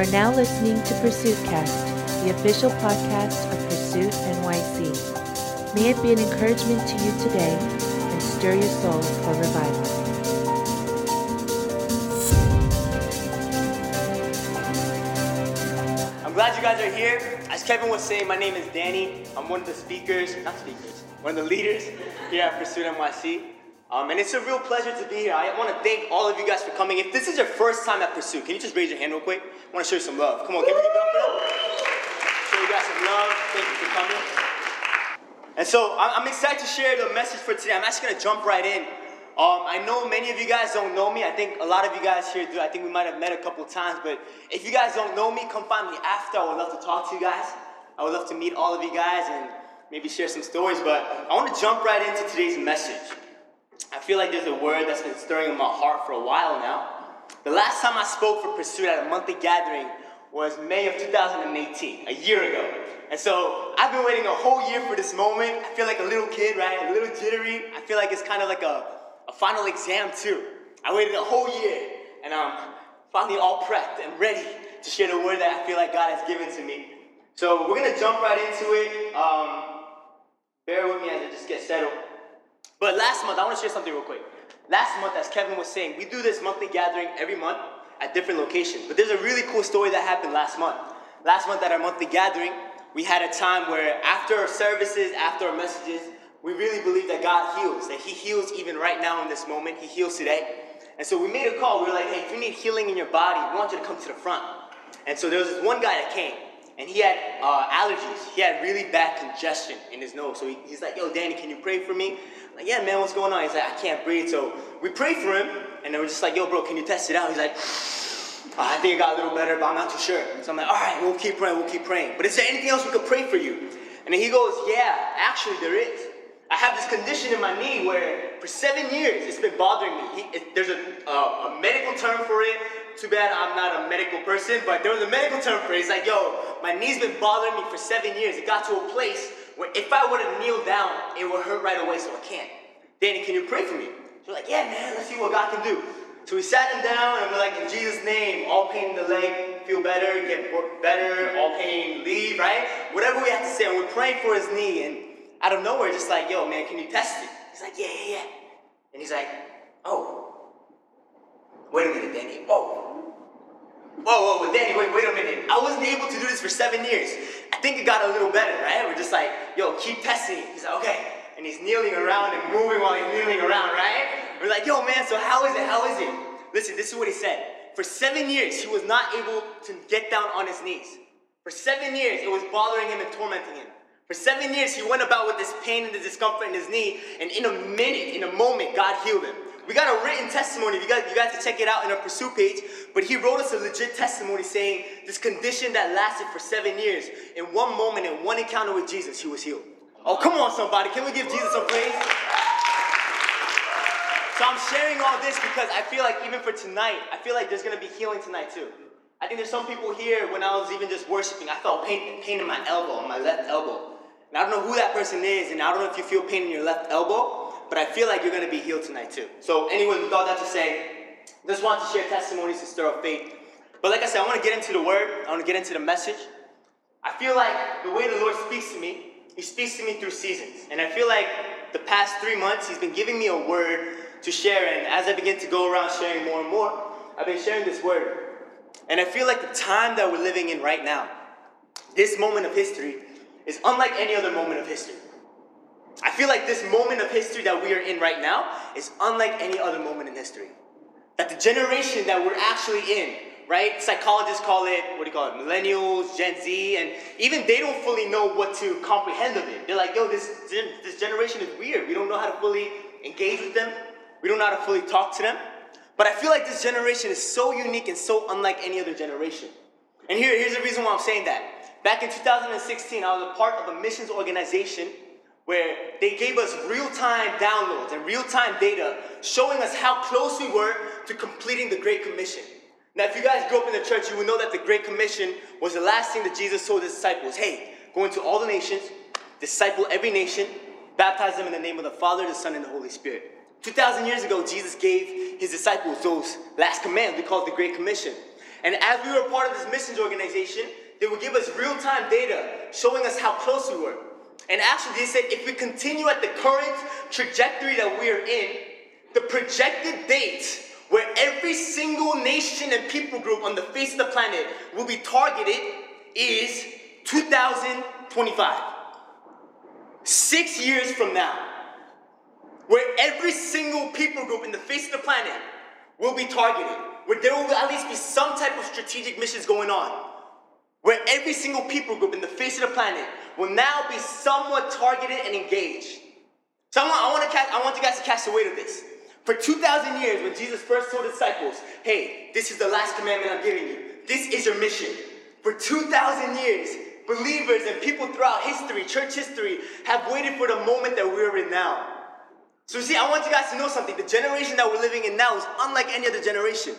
are now listening to Pursuit Cast, the official podcast of Pursuit NYC. May it be an encouragement to you today and stir your soul for revival. I'm glad you guys are here. As Kevin was saying, my name is Danny. I'm one of the speakers, not speakers, one of the leaders here at Pursuit NYC. Um, and it's a real pleasure to be here. I want to thank all of you guys for coming. If this is your first time at Pursuit, can you just raise your hand real quick? I want to show you some love. Come on, can we give up for? Show you guys some love. Thank you for coming. And so I'm excited to share the message for today. I'm actually gonna jump right in. Um, I know many of you guys don't know me. I think a lot of you guys here do. I think we might have met a couple times. But if you guys don't know me, come find me after. I would love to talk to you guys. I would love to meet all of you guys and maybe share some stories. But I want to jump right into today's message. I feel like there's a word that's been stirring in my heart for a while now. The last time I spoke for Pursuit at a monthly gathering was May of 2018, a year ago. And so I've been waiting a whole year for this moment. I feel like a little kid, right? A little jittery. I feel like it's kind of like a, a final exam, too. I waited a whole year, and I'm finally all prepped and ready to share the word that I feel like God has given to me. So we're gonna jump right into it. Um, bear with me as I just get settled. But last month, I want to share something real quick. Last month, as Kevin was saying, we do this monthly gathering every month at different locations. But there's a really cool story that happened last month. Last month at our monthly gathering, we had a time where after our services, after our messages, we really believe that God heals, that He heals even right now in this moment. He heals today. And so we made a call. We were like, hey, if you need healing in your body, we want you to come to the front. And so there was this one guy that came, and he had uh, allergies. He had really bad congestion in his nose. So he, he's like, yo, Danny, can you pray for me? I'm like, yeah, man, what's going on? He's like, I can't breathe. So we prayed for him, and then we're just like, yo, bro, can you test it out? He's like, "Oh, I think it got a little better, but I'm not too sure. So I'm like, all right, we'll keep praying, we'll keep praying. But is there anything else we could pray for you? And then he goes, yeah, actually there is. I have this condition in my knee where for seven years it's been bothering me. He, it, there's a, a medical term for it. Too bad I'm not a medical person, but there was a medical term for it. It's like, yo, my knee's been bothering me for seven years. It got to a place where if I were to kneel down, it would hurt right away, so I can't. Danny, can you pray for me? We're like, yeah, man, let's see what God can do. So we sat him down and we're like, in Jesus' name, all pain in the leg, feel better, get better, all pain, leave, right? Whatever we have to say. And we're praying for his knee, and out of nowhere, just like, yo, man, can you test it? He's like, yeah, yeah, yeah. And he's like, oh, wait a minute, Danny. Whoa. Whoa, whoa, whoa, Danny, wait, wait a minute. I wasn't able to do this for seven years. I think it got a little better, right? We're just like, yo, keep testing. He's like, okay. And he's kneeling around and moving while he's kneeling around, right? We're like, yo, man, so how is it? How is it? Listen, this is what he said. For seven years, he was not able to get down on his knees. For seven years, it was bothering him and tormenting him. For seven years, he went about with this pain and the discomfort in his knee, and in a minute, in a moment, God healed him. We got a written testimony. You guys, you guys can check it out in our pursuit page. But he wrote us a legit testimony saying this condition that lasted for seven years, in one moment, in one encounter with Jesus, he was healed. Oh, come on, somebody. Can we give Jesus some praise? So I'm sharing all this because I feel like even for tonight, I feel like there's gonna be healing tonight too. I think there's some people here when I was even just worshiping, I felt pain, pain in my elbow, on my left elbow. And I don't know who that person is, and I don't know if you feel pain in your left elbow, but I feel like you're gonna be healed tonight too. So, anyway, with all that to say, just want to share testimonies to stir up faith. But like I said, I want to get into the word. I want to get into the message. I feel like the way the Lord speaks to me, He speaks to me through seasons. And I feel like the past three months, He's been giving me a word to share. And as I begin to go around sharing more and more, I've been sharing this word. And I feel like the time that we're living in right now, this moment of history, is unlike any other moment of history. I feel like this moment of history that we are in right now is unlike any other moment in history. That the generation that we're actually in, right? Psychologists call it, what do you call it, millennials, Gen Z, and even they don't fully know what to comprehend of it. They're like, yo, this, this generation is weird. We don't know how to fully engage with them, we don't know how to fully talk to them. But I feel like this generation is so unique and so unlike any other generation. And here, here's the reason why I'm saying that. Back in 2016, I was a part of a missions organization where they gave us real-time downloads and real-time data showing us how close we were to completing the Great Commission. Now, if you guys grew up in the church, you will know that the Great Commission was the last thing that Jesus told his disciples. Hey, go into all the nations, disciple every nation, baptize them in the name of the Father, the Son, and the Holy Spirit. 2,000 years ago, Jesus gave his disciples those last commands. We call it the Great Commission. And as we were part of this missions organization, they would give us real time data showing us how close we were. And actually, they said if we continue at the current trajectory that we are in, the projected date where every single nation and people group on the face of the planet will be targeted is 2025. Six years from now, where every single people group in the face of the planet will be targeted, where there will at least be some type of strategic missions going on, where every single people group in the face of the planet will now be somewhat targeted and engaged. So I want, I want, to catch, I want you guys to catch the weight of this. For 2,000 years, when Jesus first told disciples, hey, this is the last commandment I'm giving you, this is your mission. For 2,000 years, believers and people throughout history, church history, have waited for the moment that we're in now. So, see, I want you guys to know something. The generation that we're living in now is unlike any other generation.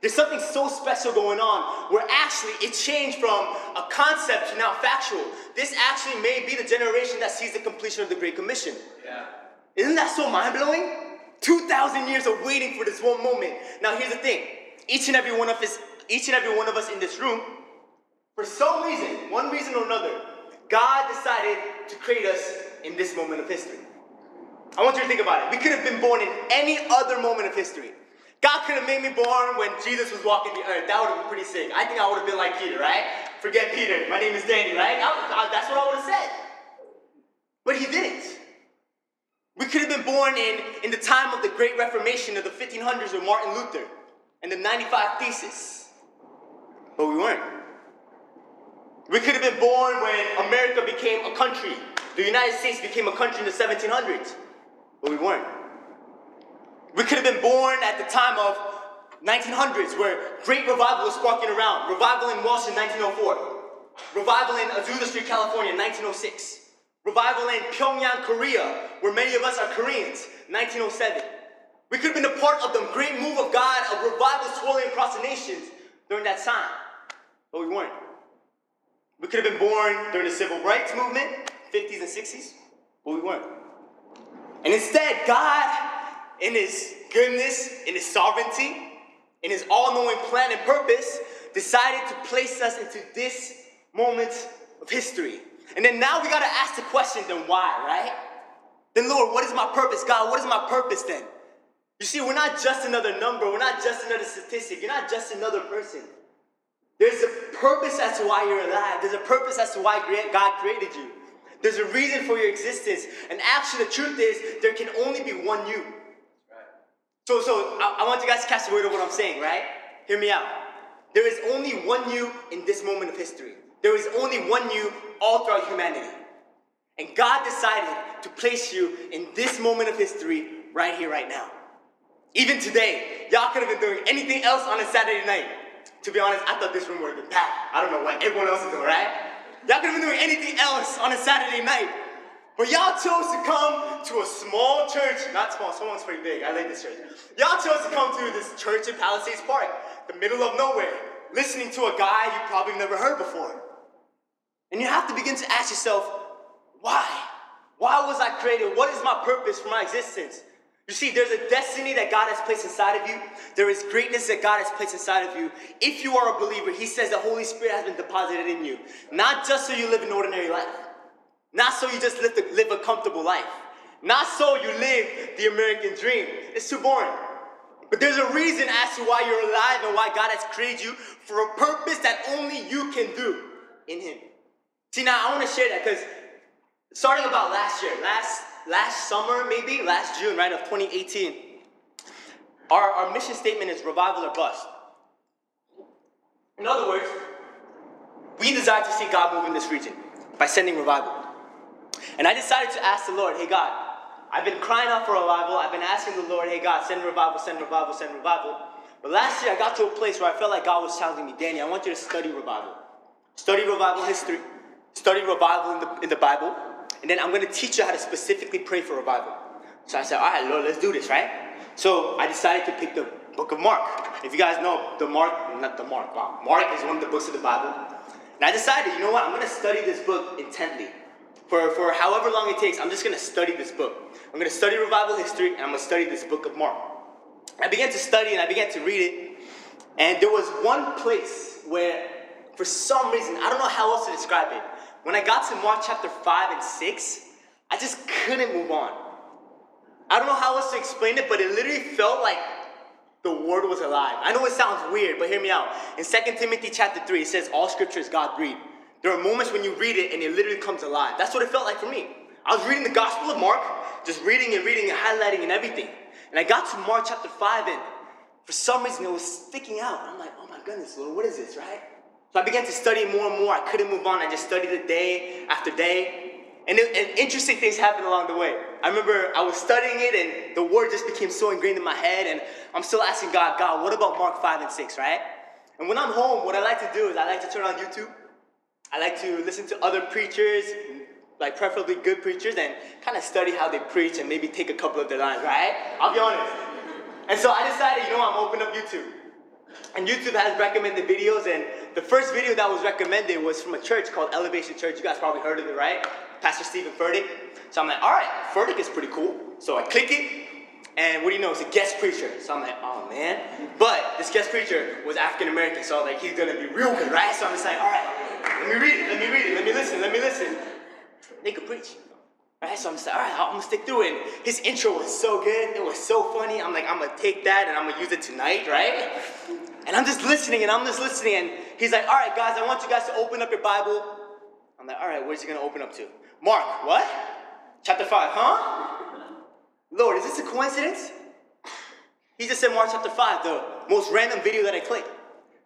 There's something so special going on where actually it changed from a concept to now factual. This actually may be the generation that sees the completion of the Great Commission. Yeah. Isn't that so mind blowing? 2,000 years of waiting for this one moment. Now, here's the thing each and every one of us, each and every one of us in this room, for some reason, one reason or another, God decided to create us in this moment of history. I want you to think about it. We could have been born in any other moment of history. God could have made me born when Jesus was walking the earth. That would have been pretty sick. I think I would have been like Peter, right? Forget Peter. My name is Danny, right? I, I, that's what I would have said. But he didn't. We could have been born in, in the time of the Great Reformation of the 1500s with Martin Luther and the 95 Thesis. But we weren't. We could have been born when America became a country. The United States became a country in the 1700s. But we weren't. We could have been born at the time of 1900s where great revival was sparking around. Revival in Wales in 1904. Revival in Azusa Street, California in 1906. Revival in Pyongyang, Korea, where many of us are Koreans, 1907. We could have been a part of the great move of God, of revival swirling across the nations during that time, but we weren't. We could have been born during the civil rights movement, 50s and 60s, but we weren't. And instead, God, in His goodness, in His sovereignty, in His all knowing plan and purpose, decided to place us into this moment of history. And then now we got to ask the question then why, right? Then, Lord, what is my purpose? God, what is my purpose then? You see, we're not just another number, we're not just another statistic, you're not just another person. There's a purpose as to why you're alive, there's a purpose as to why God created you. There's a reason for your existence. And actually, the truth is, there can only be one you. So, so I, I want you guys to catch the word of what I'm saying, right? Hear me out. There is only one you in this moment of history. There is only one you all throughout humanity. And God decided to place you in this moment of history right here, right now. Even today, y'all could have been doing anything else on a Saturday night. To be honest, I thought this room would have been packed. I don't know what everyone else is doing, right? Y'all could have been doing anything else on a Saturday night. But y'all chose to come to a small church, not small, small one's pretty big. I like this church. Y'all chose to come to this church in Palisades Park, the middle of nowhere, listening to a guy you probably never heard before. And you have to begin to ask yourself, why? Why was I created? What is my purpose for my existence? You see, there's a destiny that God has placed inside of you. There is greatness that God has placed inside of you. If you are a believer, He says the Holy Spirit has been deposited in you. Not just so you live an ordinary life, not so you just live, the, live a comfortable life, not so you live the American dream. It's too boring. But there's a reason as to why you're alive and why God has created you for a purpose that only you can do in Him. See, now I want to share that because starting about last year, last last summer maybe, last June, right, of 2018, our, our mission statement is revival or bust. In other words, we desire to see God move in this region by sending revival. And I decided to ask the Lord, hey God, I've been crying out for revival. I've been asking the Lord, hey God, send revival, send revival, send revival. But last year I got to a place where I felt like God was challenging me, Danny, I want you to study revival. Study revival history study revival in the, in the Bible, and then I'm going to teach you how to specifically pray for revival. So I said, all right, Lord, let's do this, right? So I decided to pick the book of Mark. If you guys know, the Mark, not the Mark, wow, Mark is one of the books of the Bible. And I decided, you know what, I'm going to study this book intently. For, for however long it takes, I'm just to study this book. I'm to study revival history, and I'm to study this book of Mark. I began to study and I began to read it. And there was one place where, for some reason, I don't know how else to describe it. When I got to Mark chapter 5 and 6, I just couldn't move on. I don't know how else to explain it, but it literally felt like the word was alive. I know it sounds weird, but hear me out. In 2 Timothy chapter 3, it says all scripture is God breathed. There are moments when you read it and it literally comes alive. That's what it felt like for me. I was reading the Gospel of Mark, just reading and reading and highlighting and everything. And I got to Mark chapter 5 and for some reason it was sticking out. I'm like, oh my goodness, Lord, what is this, right? So I began to study more and more. I couldn't move on. I just studied it day after day. And, it, and, interesting things happened along the way. I remember I was studying it and the word just became so ingrained in my head. And I'm still asking God, God, what about Mark 5 and 6, right? And when I'm home, what I like to do is I like to turn on YouTube. I like to listen to other preachers, like preferably good preachers, and kind of study how they preach and maybe take a couple of their lines, right? I'll be honest. And so I decided, you know, I'm open up YouTube. And YouTube has recommended videos, and the first video that was recommended was from a church called Elevation Church. You guys probably heard of it, right? Pastor Stephen Furtick. So I'm like, all right, Furtick is pretty cool. So I click it, and what do you know? It's a guest preacher. So I'm like, oh man. But this guest preacher was African American, so like, he's gonna be real good, right? So I'm just like, all right, let me read it, let me read it, let me listen, let me listen. They could preach. Right? So I'm just like, all right, I'm gonna stick through it. And his intro was so good, it was so funny. I'm like, I'm gonna take that and I'm gonna use it tonight, right? And I'm just listening and I'm just listening. And he's like, all right, guys, I want you guys to open up your Bible. I'm like, all right, where's he gonna open up to? Mark, what? Chapter 5, huh? Lord, is this a coincidence? He just said Mark chapter 5, the most random video that I clicked.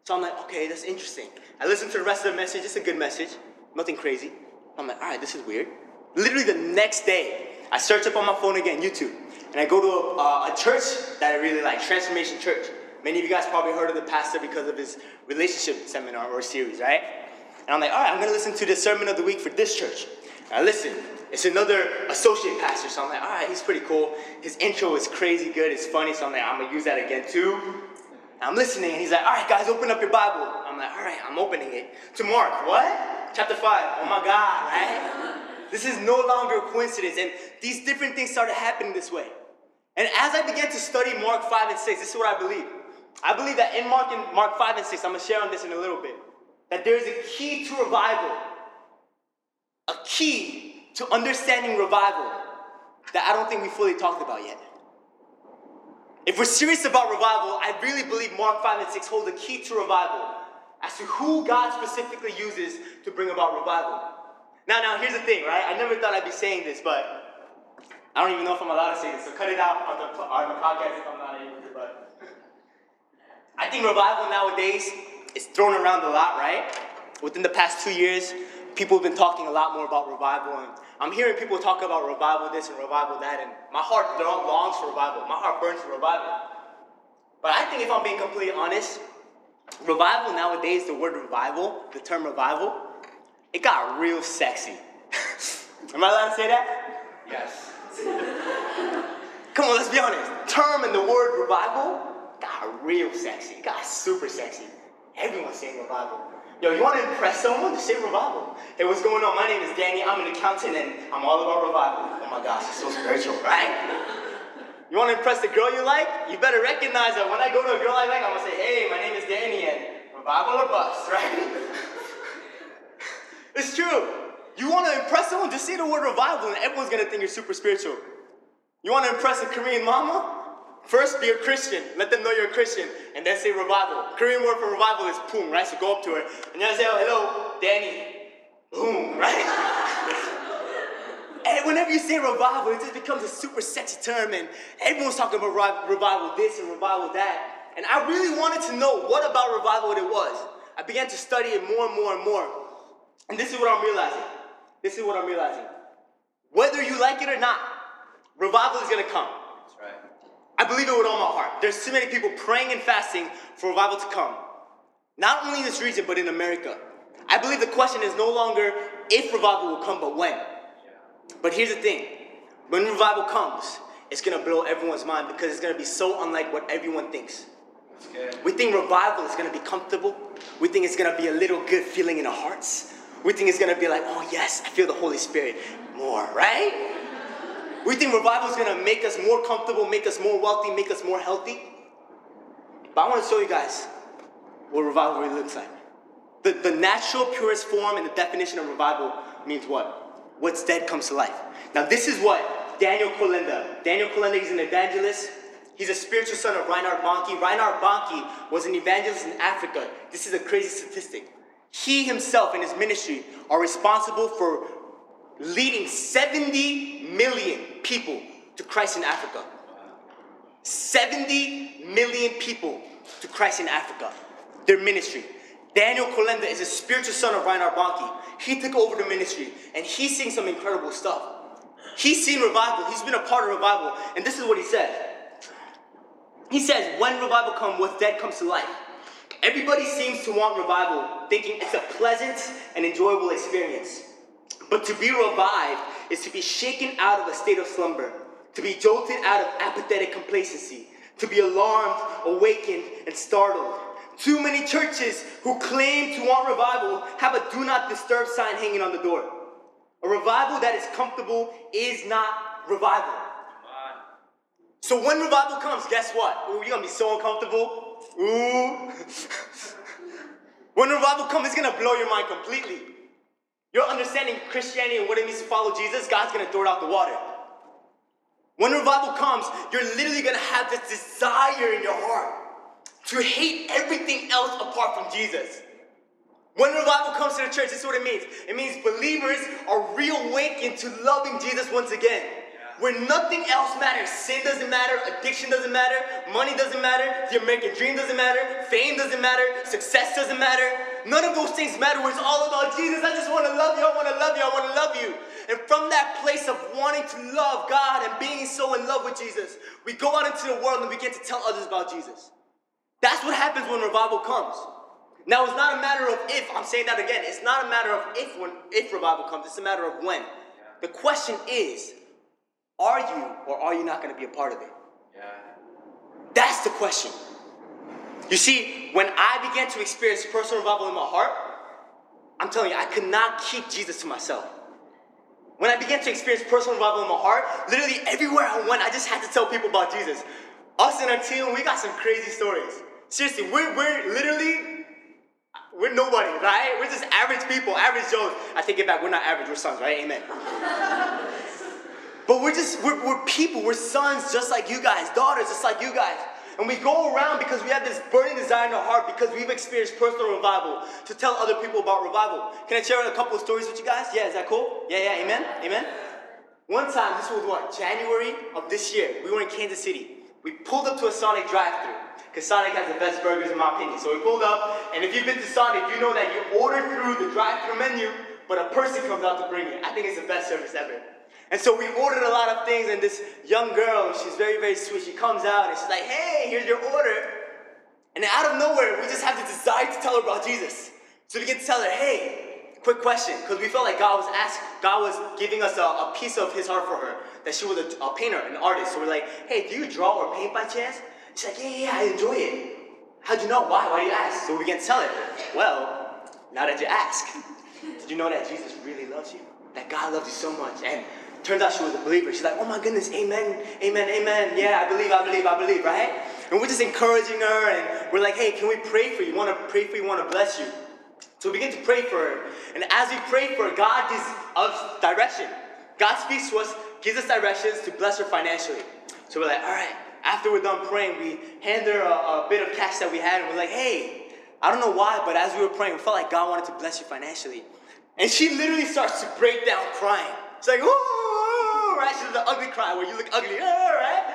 So I'm like, okay, that's interesting. I listened to the rest of the message. It's a good message, nothing crazy. I'm like, all right, this is weird. Literally the next day, I search up on my phone again, YouTube, and I go to a, uh, a church that I really like, Transformation Church. Many of you guys probably heard of the pastor because of his relationship seminar or series, right? And I'm like, all right, I'm gonna listen to the sermon of the week for this church. Now listen, it's another associate pastor, so I'm like, all right, he's pretty cool. His intro is crazy good, it's funny, so I'm like, I'm gonna use that again too. I'm listening, and he's like, all right, guys, open up your Bible. I'm like, all right, I'm opening it. To Mark, what? Chapter 5. Oh my God, right? This is no longer a coincidence. And these different things started happening this way. And as I began to study Mark 5 and 6, this is what I believe. I believe that in Mark, in Mark 5 and 6, I'm to share on this in a little bit, that there's a key to revival, a key to understanding revival that I don't think we fully talked about yet. If we're serious about revival, I really believe Mark 5 and 6 hold the key to revival as to who God specifically uses to bring about revival. Now, now, here's the thing, right? I never thought I'd be saying this, but I don't even know if I'm allowed to say this, so cut it out on the, on the podcast if I'm not able to, but I think revival nowadays is thrown around a lot, right? Within the past two years, people have been talking a lot more about revival, and I'm hearing people talk about revival this and revival that, and my heart longs for revival. My heart burns for revival. But I think if I'm being completely honest, revival nowadays, the word revival, the term revival, it got real sexy. Am I allowed to say that? Yes. Come on, let's be honest. Term and the word revival got real sexy. It got super sexy. Everyone's saying revival. Yo, you want to impress someone? Just say revival. Hey, what's going on? My name is Danny. I'm an accountant and I'm all about revival. Oh my gosh, it's so spiritual, right? You want to impress the girl you like? You better recognize that when I go to a girl I like, I'm going to say, hey, my name is Danny and revival or bust, right? it's true. You want to impress someone, just say the word revival and everyone's going to think you're super spiritual. You want to impress a Korean mama? First, be a Christian. Let them know you're a Christian. And then say revival. Korean word for revival is boom, right? So go up to her. And then say, oh, hello, Danny. Boom, right? and whenever you say revival, it just becomes a super sexy term. And everyone's talking about revival this and revival that. And I really wanted to know what about revival it was. I began to study it more and more and more. And this is what I'm realizing. This is what I'm realizing. Whether you like it or not, revival is going to come. I believe it with all my heart. There's too many people praying and fasting for revival to come. Not only in this region, but in America. I believe the question is no longer if revival will come, but when. But here's the thing when revival comes, it's gonna blow everyone's mind because it's gonna be so unlike what everyone thinks. We think revival is gonna be comfortable. We think it's gonna be a little good feeling in our hearts. We think it's gonna be like, oh yes, I feel the Holy Spirit more, right? We think revival is going to make us more comfortable, make us more wealthy, make us more healthy. But I want to show you guys what revival really looks like. The, the natural, purest form and the definition of revival means what? What's dead comes to life. Now, this is what Daniel Kolenda, Daniel Kolenda, he's an evangelist. He's a spiritual son of Reinhard Bonnke. Reinhard Bonnke was an evangelist in Africa. This is a crazy statistic. He himself and his ministry are responsible for leading 70 million people to Christ in Africa. 70 million people to Christ in Africa. Their ministry. Daniel Kolenda is a spiritual son of Reinhard Bonnke. He took over the ministry and he's seen some incredible stuff. He's seen revival. He's been a part of revival. And this is what he says. He says, when revival comes, what's dead comes to life. Everybody seems to want revival, thinking it's a pleasant and enjoyable experience. But to be revived is to be shaken out of a state of slumber, to be jolted out of apathetic complacency, to be alarmed, awakened, and startled. Too many churches who claim to want revival have a do not disturb sign hanging on the door. A revival that is comfortable is not revival. So when revival comes, guess what? Ooh, you're gonna be so uncomfortable. Ooh. when revival comes, it's gonna blow your mind completely. Your understanding of Christianity and what it means to follow Jesus, God's gonna throw it out the water. When revival comes, you're literally gonna have this desire in your heart to hate everything else apart from Jesus. When revival comes to the church, this is what it means. It means believers are reawakened to loving Jesus once again. Where nothing else matters. Sin doesn't matter, addiction doesn't matter, money doesn't matter, the American dream doesn't matter, fame doesn't matter, success doesn't matter. None of those things matter. It's all about Jesus. I just want to love you, I want to love you, I want to love you. And from that place of wanting to love God and being so in love with Jesus, we go out into the world and we get to tell others about Jesus. That's what happens when revival comes. Now it's not a matter of if, I'm saying that again, it's not a matter of if when if revival comes, it's a matter of when. The question is, are you or are you not going to be a part of it? Yeah. That's the question. You see, when I began to experience personal revival in my heart, I'm telling you, I could not keep Jesus to myself. When I began to experience personal revival in my heart, literally everywhere I went, I just had to tell people about Jesus. Us and our team, we got some crazy stories. Seriously, we're, we're literally, we're nobody, right? We're just average people, average Joes. I take it back, we're not average, we're sons, right? Amen. But we're just, we're, we're people, we're sons just like you guys, daughters just like you guys. And we go around because we have this burning desire in our heart because we've experienced personal revival to tell other people about revival. Can I share a couple of stories with you guys? Yeah, is that cool? Yeah, yeah, amen? Amen? One time, this was what, January of this year, we were in Kansas City. We pulled up to a Sonic drive through because Sonic has the best burgers in my opinion. So we pulled up, and if you've been to Sonic, you know that you order through the drive through menu, but a person comes out to bring it. I think it's the best service ever. And so we ordered a lot of things, and this young girl, she's very, very sweet. She comes out and she's like, hey, here's your order. And out of nowhere, we just have the desire to tell her about Jesus. So we get to tell her, hey, quick question, because we felt like God was asking, God was giving us a, a, piece of his heart for her, that she was a, a, painter, an artist. So we're like, hey, do you draw or paint by chance? She's like, yeah, yeah, I enjoy it. How'd you know? Why? Why do you ask? So we to tell her, well, now that you ask, did you know that Jesus really loves you? That God loves you so much? And Turns out she was a believer. She's like, oh my goodness, amen, amen, amen. Yeah, I believe, I believe, I believe, right? And we're just encouraging her and we're like, hey, can we pray for you? Want to pray for you, want to bless you. So we begin to pray for her. And as we pray for her, God gives us direction. God speaks to us, gives us directions to bless her financially. So we're like, all right, after we're done praying, we hand her a, a bit of cash that we had and we're like, hey, I don't know why, but as we were praying, we felt like God wanted to bless you financially. And she literally starts to break down crying. She's like, oh, right? She's the ugly cry where you look ugly, right?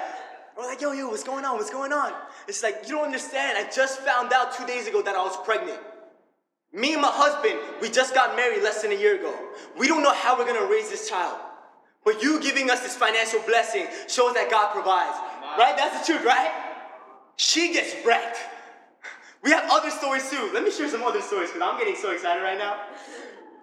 We're like, yo, yo, what's going on? What's going on? It's like, you don't understand. I just found out two days ago that I was pregnant. Me and my husband, we just got married less than a year ago. We don't know how we're gonna raise this child. But you giving us this financial blessing shows that God provides. Right? That's the truth, right? She gets wrecked. We have other stories too. Let me share some other stories because I'm getting so excited right now.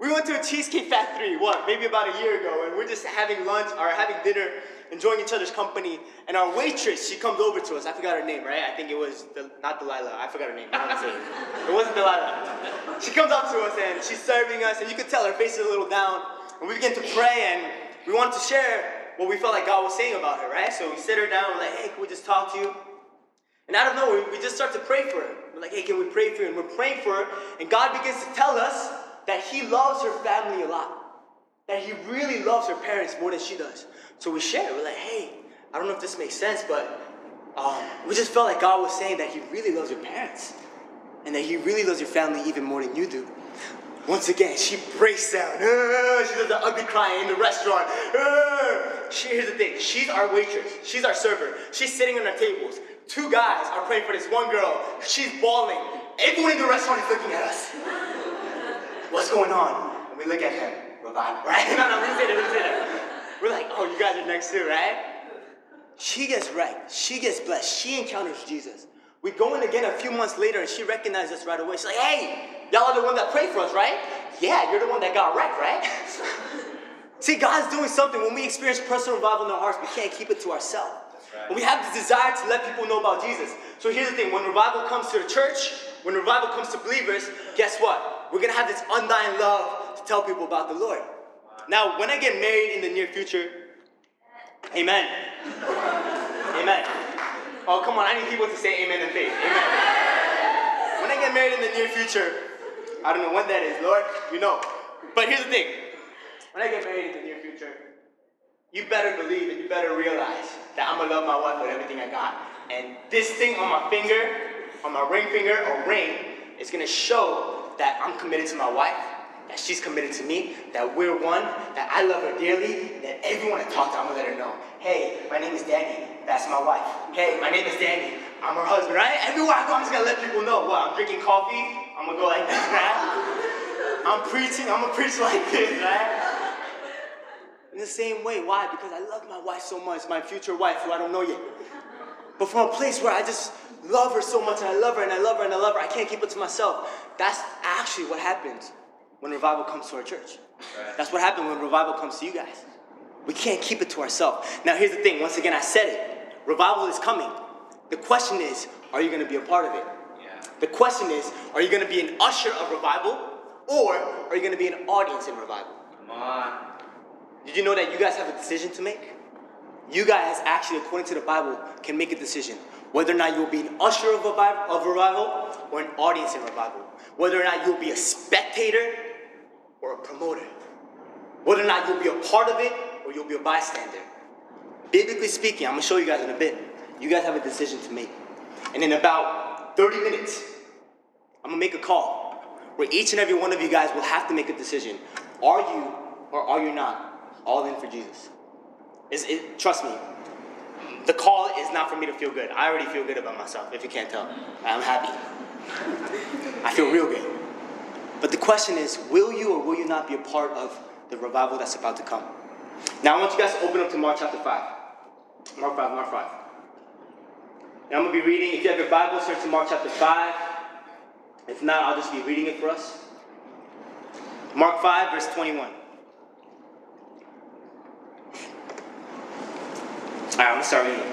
We went to a cheesecake factory, what, maybe about a year ago, and we're just having lunch or having dinner, enjoying each other's company. And our waitress, she comes over to us. I forgot her name, right? I think it was the, not Delilah. I forgot her name. it wasn't Delilah. She comes up to us and she's serving us, and you could tell her face is a little down. And we begin to pray, and we wanted to share what we felt like God was saying about her, right? So we sit her down, we're like, hey, can we just talk to you? And out of nowhere, we just start to pray for her. We're like, hey, can we pray for you? And we're praying for her, and God begins to tell us that He loves her family a lot. That He really loves her parents more than she does. So we share. We're like, hey, I don't know if this makes sense, but um, we just felt like God was saying that He really loves your parents. And that He really loves your family even more than you do. Once again, she breaks down. She does the ugly crying in the restaurant. She, here's the thing she's our waitress, she's our server. She's sitting on our tables. Two guys are praying for this one girl. She's bawling. Everyone in the restaurant is looking at us. What's going on? And we look at her. Revival, right? No, no, we say that, we say that. We're like, oh, you guys are next too, right? She gets wrecked. She gets blessed. She encounters Jesus. We go in again a few months later and she recognizes us right away. She's like, hey, y'all are the one that prayed for us, right? Yeah, you're the one that got wrecked, right? See, God's doing something. When we experience personal revival in our hearts, we can't keep it to ourselves. Right. We have the desire to let people know about Jesus. So here's the thing when revival comes to the church, when revival comes to believers, guess what? We're to have this undying love to tell people about the Lord. Now, when I get married in the near future, amen. amen. Oh, come on, I need people to say amen in faith. Amen. When I get married in the near future, I don't know when that is, Lord, you know. But here's the thing when I get married in the near future, you better believe and you better realize that I'm gonna love my wife with everything I got. And this thing on my finger, on my ring finger or ring, is gonna show that I'm committed to my wife, that she's committed to me, that we're one, that I love her dearly, and that everyone I talk to, I'm gonna let her know, hey, my name is Danny. That's my wife. Hey, my name is Danny. I'm her husband, right? Everywhere I go, I'm just gonna let people know. What? I'm drinking coffee. I'm gonna go like this, right? I'm preaching. I'm gonna preach like this, right? In the same way. Why? Because I love my wife so much, my future wife, who I don't know yet. But from a place where I just love her so much, and I love her, and I love her, and I love her, I can't keep it to myself. That's actually what happens when revival comes to our church. Right. That's what happens when revival comes to you guys. We can't keep it to ourselves. Now, here's the thing. Once again, I said it. Revival is coming. The question is, are you going to be a part of it? Yeah. The question is, are you going to be an usher of revival or are you going to be an audience in revival? Come on. Did you know that you guys have a decision to make? You guys actually, according to the Bible, can make a decision whether or not you'll be an usher of revival, of revival or an audience in revival. Whether or not you'll be a spectator or a promoter. Whether or not you'll be a part of it or you'll be a bystander. Biblically speaking, I'm gonna show you guys in a bit. You guys have a decision to make. And in about 30 minutes, I'm gonna make a call where each and every one of you guys will have to make a decision. Are you or are you not all in for Jesus? It, trust me, the call is not for me to feel good. I already feel good about myself, if you can't tell. I'm happy. I feel real good. But the question is will you or will you not be a part of the revival that's about to come? Now I want you guys to open up to Mark chapter 5. Mark 5, Mark 5. Now I'm going to be reading, if you have your Bible, turn to Mark chapter 5. If not, I'll just be reading it for us. Mark 5, verse 21. All right, I'm going to start reading.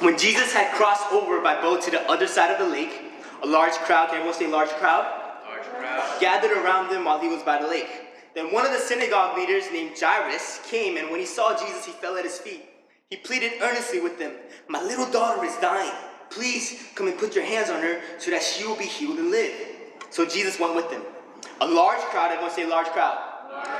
When Jesus had crossed over by boat to the other side of the lake, a large crowd, can everyone say large crowd? Large crowd. Gathered around him while he was by the lake. Then one of the synagogue leaders named Jairus came, and when he saw Jesus, he fell at his feet. He pleaded earnestly with them, My little daughter is dying. Please come and put your hands on her so that she will be healed and live. So Jesus went with them. A large crowd, everyone say large crowd, large crowd,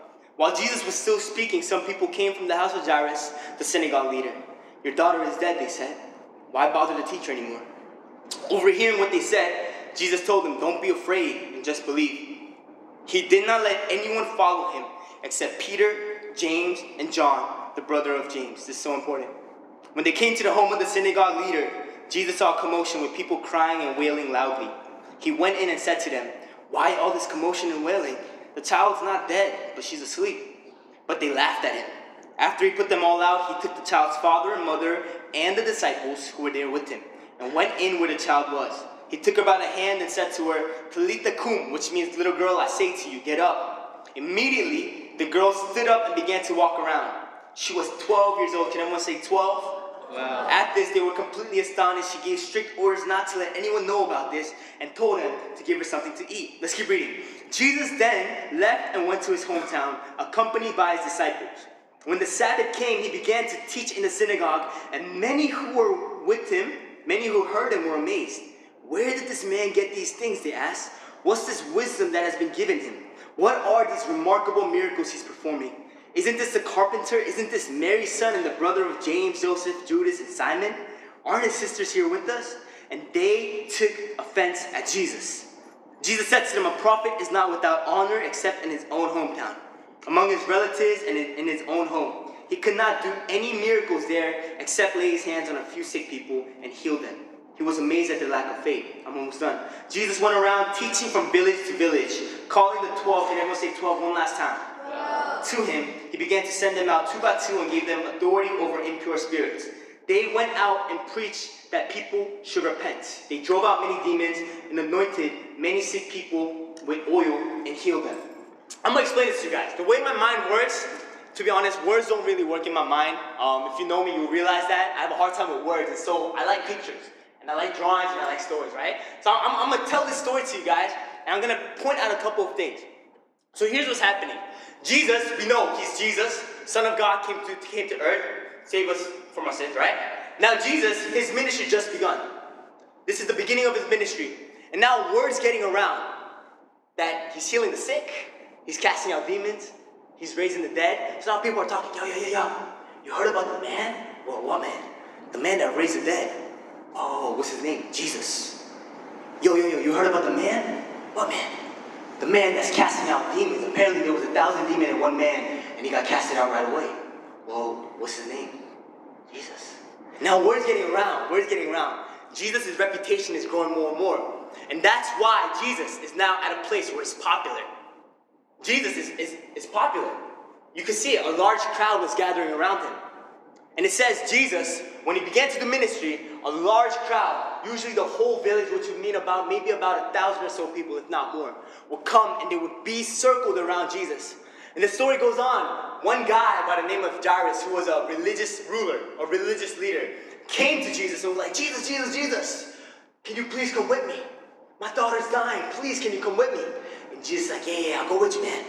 While Jesus was still speaking, some people came from the house of Jairus, the synagogue leader. Your daughter is dead, they said. Why bother the teacher anymore? Overhearing what they said, Jesus told them, Don't be afraid and just believe. He did not let anyone follow him except Peter, James, and John, the brother of James. This is so important. When they came to the home of the synagogue leader, Jesus saw a commotion with people crying and wailing loudly. He went in and said to them, Why all this commotion and wailing? The child's not dead, but she's asleep. But they laughed at him. After he put them all out, he took the child's father and mother and the disciples who were there with him and went in where the child was. He took her by the hand and said to her, Talitha kum, which means, little girl, I say to you, get up. Immediately, the girl stood up and began to walk around. She was 12 years old. Can everyone say 12? At this, they were completely astonished. She gave strict orders not to let anyone know about this and told him to give her something to eat. Let's keep reading. Jesus then left and went to his hometown, accompanied by his disciples. When the Sabbath came, he began to teach in the synagogue, and many who were with him, many who heard him, were amazed. Where did this man get these things? They asked. What's this wisdom that has been given him? What are these remarkable miracles he's performing? Isn't this the carpenter? Isn't this Mary's son and the brother of James, Joseph, Judas, and Simon? Aren't his sisters here with us? And they took offense at Jesus. Jesus said to them, A prophet is not without honor except in his own hometown, among his relatives and in his own home. He could not do any miracles there except lay his hands on a few sick people and heal them. He was amazed at their lack of faith. I'm almost done. Jesus went around teaching from village to village, calling the 12. Can everyone say 12 one last time? To him, he began to send them out two by two and gave them authority over impure spirits. They went out and preached that people should repent. They drove out many demons and anointed many sick people with oil and healed them. I'm gonna explain this to you guys. The way my mind works, to be honest, words don't really work in my mind. Um, if you know me, you'll realize that. I have a hard time with words, and so I like pictures, and I like drawings, and I like stories, right? So I'm, I'm gonna tell this story to you guys, and I'm gonna point out a couple of things. So here's what's happening. Jesus, we know he's Jesus, Son of God, came to, came to earth, save us from our sins, right? Now Jesus, his ministry just begun. This is the beginning of his ministry. And now word's getting around that he's healing the sick, he's casting out demons, he's raising the dead. So now people are talking, yo, yo, yo, yo. You heard about the man? or woman? The man that raised the dead. Oh, what's his name? Jesus. Yo, yo, yo, you heard about the man? What man? The man that's casting out demons. Apparently there was a thousand demons in one man, and he got casted out right away. Well, what's his name? Jesus. Now word's getting around. Word's getting around. Jesus' reputation is growing more and more. And that's why Jesus is now at a place where it's popular. Jesus is, is, is popular. You can see it. A large crowd was gathering around him. And it says Jesus, when he began to do ministry, a large crowd, usually the whole village, which would mean about maybe about a thousand or so people, if not more, would come and they would be circled around Jesus. And the story goes on. One guy by the name of Jairus, who was a religious ruler, a religious leader, came to Jesus and was like, Jesus, Jesus, Jesus, can you please come with me? My daughter's dying. Please, can you come with me? And Jesus is like, yeah, yeah, I'll go with you, man.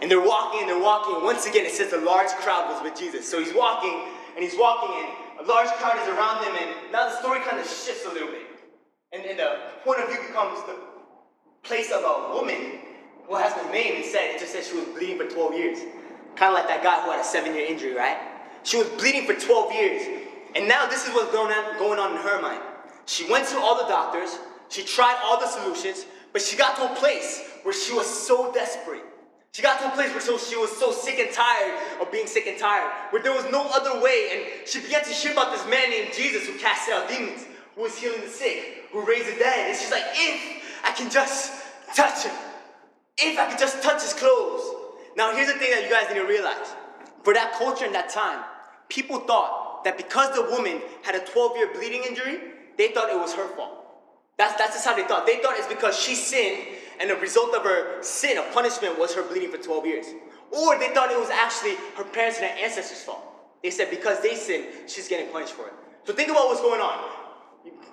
And they're walking and they're walking. Once again, it says a large crowd was with Jesus. So he's walking and he's walking and a large crowd is around them, And now the story kind of shifts a little bit. And, the point of view becomes the place of a woman who has no name said, it just said she was bleeding for 12 years. Kind of like that guy who had a seven year injury, right? She was bleeding for 12 years. And now this is what's going on, going on in her mind. She went to all the doctors, she tried all the solutions, but she got to a place where she was so desperate. She got to a place where so, she was so sick and tired of being sick and tired, where there was no other way. And she began to hear about this man named Jesus who cast out demons, who was healing the sick, who raised the dead. And she's like, if I can just touch him, if I could just touch his clothes. Now, here's the thing that you guys need to realize. For that culture in that time, people thought that because the woman had a 12 year bleeding injury, they thought it was her fault. That's, that's just how they thought. They thought it's because she sinned, and the result of her sin, a punishment, was her bleeding for 12 years. Or they thought it was actually her parents and her ancestors' fault. They said because they sinned, she's getting punished for it. So think about what's going on.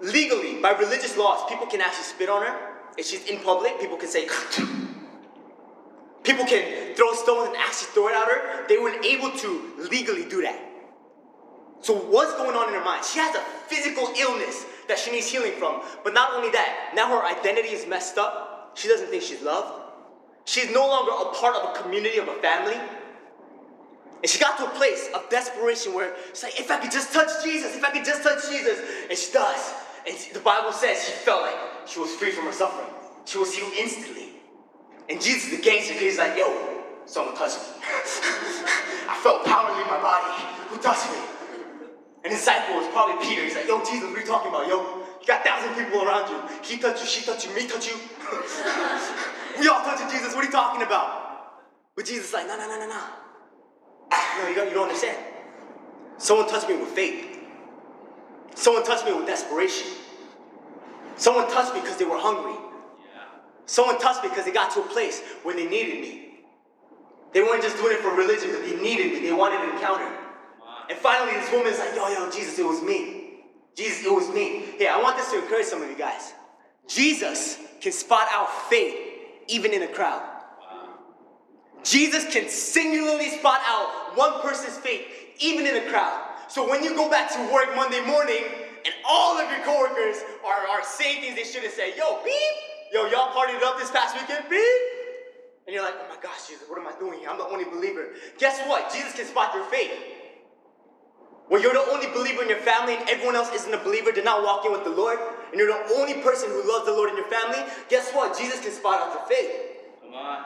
Legally, by religious laws, people can actually spit on her. If she's in public, people can say, People can throw stones and actually throw it at her. They weren't able to legally do that. So what's going on in her mind? She has a physical illness that she needs healing from. But not only that, now her identity is messed up. She doesn't think she's loved. She's no longer a part of a community of a family. And she got to a place of desperation where she's like, if I could just touch Jesus, if I could just touch Jesus. And she does. And the Bible says she felt like she was free from her suffering. She was healed instantly. And Jesus, the gangster, he's like, yo, someone touched me. I felt power leave my body. Who touched me? And his disciple was probably Peter. He's like, yo, Jesus, what are you talking about? Yo, you got thousand people around you. He touched you, she touched you, me touched you. we all touching Jesus. What are you talking about? But Jesus is like, no, no, no, no, no. No, you don't, you don't understand. Someone touched me with faith. Someone touched me with desperation. Someone touched me because they were hungry. Someone touched me because they got to a place where they needed me. They weren't just doing it for religion, but they needed me. They wanted an encounter. And finally, this woman's like, yo, yo, Jesus, it was me. Jesus, it was me. Hey, I want this to encourage some of you guys. Jesus can spot out faith even in a crowd. Jesus can singularly spot out one person's faith even in a crowd. So when you go back to work Monday morning and all of your coworkers are, are saying things they shouldn't say, yo, beep, yo, y'all partied up this past weekend, beep. And you're like, oh my gosh, Jesus, what am I doing here? I'm the only believer. Guess what? Jesus can spot your faith. When you're the only believer in your family and everyone else isn't a believer, they're not walking with the Lord, and you're the only person who loves the Lord in your family, guess what? Jesus can spot out your faith. Come on.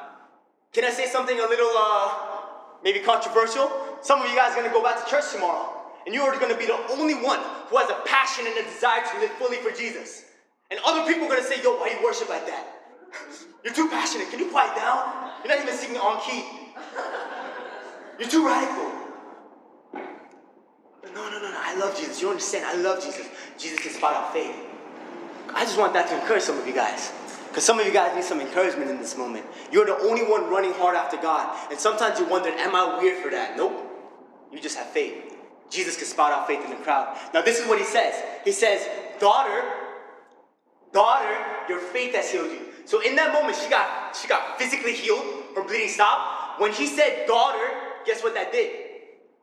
Can I say something a little, uh, maybe controversial? Some of you guys are gonna go back to church tomorrow, and you are gonna be the only one who has a passion and a desire to live fully for Jesus. And other people are gonna say, yo, why you worship like that? You're too passionate. Can you quiet down? You're not even singing on key. You're too radical. No, no, no, no. I love Jesus. You understand? I love Jesus. Jesus can spot out faith. I just want that to encourage some of you guys. Because some of you guys need some encouragement in this moment. You're the only one running hard after God. And sometimes you wonder, am I weird for that? Nope. You just have faith. Jesus can spot out faith in the crowd. Now, this is what he says. He says, Daughter, daughter, your faith has healed you. So in that moment, she got she got physically healed. Her bleeding stopped. When he said daughter, guess what that did?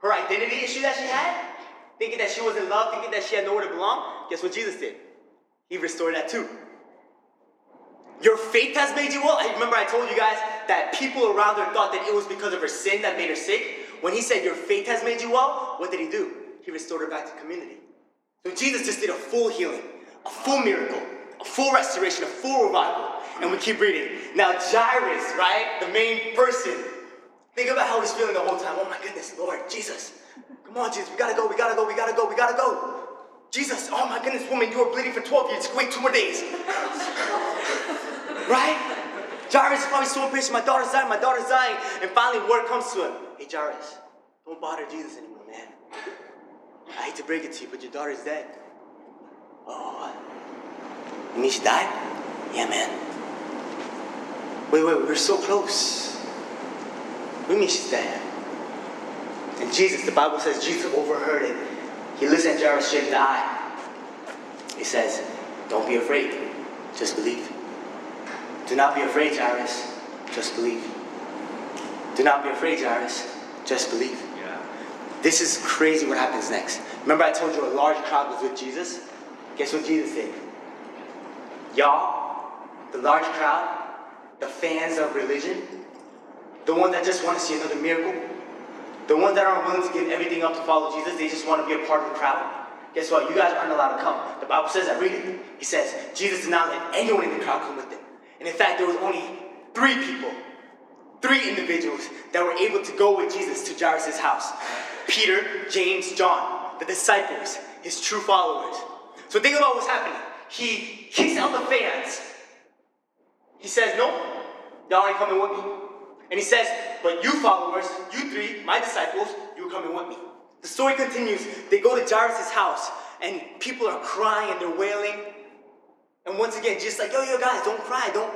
Her identity issue that she had, thinking that she was in love, thinking that she had nowhere to belong, guess what Jesus did? He restored that too. Your faith has made you well. I remember I told you guys that people around her thought that it was because of her sin that made her sick. When he said, Your faith has made you well, what did he do? He restored her back to community. So Jesus just did a full healing, a full miracle, a full restoration, a full revival. And we keep reading. Now, Jairus, right? The main person. Think about how he's feeling the whole time. Oh my goodness, Lord, Jesus. Come on, Jesus, we gotta go, we gotta go, we gotta go, we gotta go. Jesus, oh my goodness, woman, you were bleeding for 12 years. Wait two more days. right? Jairus is probably so impatient. My daughter's dying, my daughter's dying. And finally, word comes to him. Hey, Jairus, don't bother Jesus anymore, man. I hate to break it to you, but your daughter's dead. Oh, you mean she died? Yeah, man. Wait, wait, we're so close. You mean she's dead? And Jesus, the Bible says Jesus overheard it. He looks at Jairus straight in the eye. He says, Don't be afraid, just believe. Do not be afraid, Jairus, just believe. Do not be afraid, Jairus, just believe. Yeah. This is crazy what happens next. Remember, I told you a large crowd was with Jesus? Guess what Jesus did? Y'all, the large crowd, the fans of religion, the ones that just want to see another miracle, the ones that aren't willing to give everything up to follow Jesus, they just want to be a part of the crowd. Guess what? You guys aren't allowed to come. The Bible says that. Read it. He says Jesus did not let anyone in the crowd come with him. And in fact, there was only three people, three individuals that were able to go with Jesus to Jairus' house. Peter, James, John, the disciples, his true followers. So think about what's happening. He kicks out the fans. He says, Nope, y'all ain't coming with me. And he says, But you followers, you three, my disciples, you're coming with me. The story continues. They go to Jairus' house, and people are crying and they're wailing. And once again, just like, yo, yo, guys, don't cry, don't,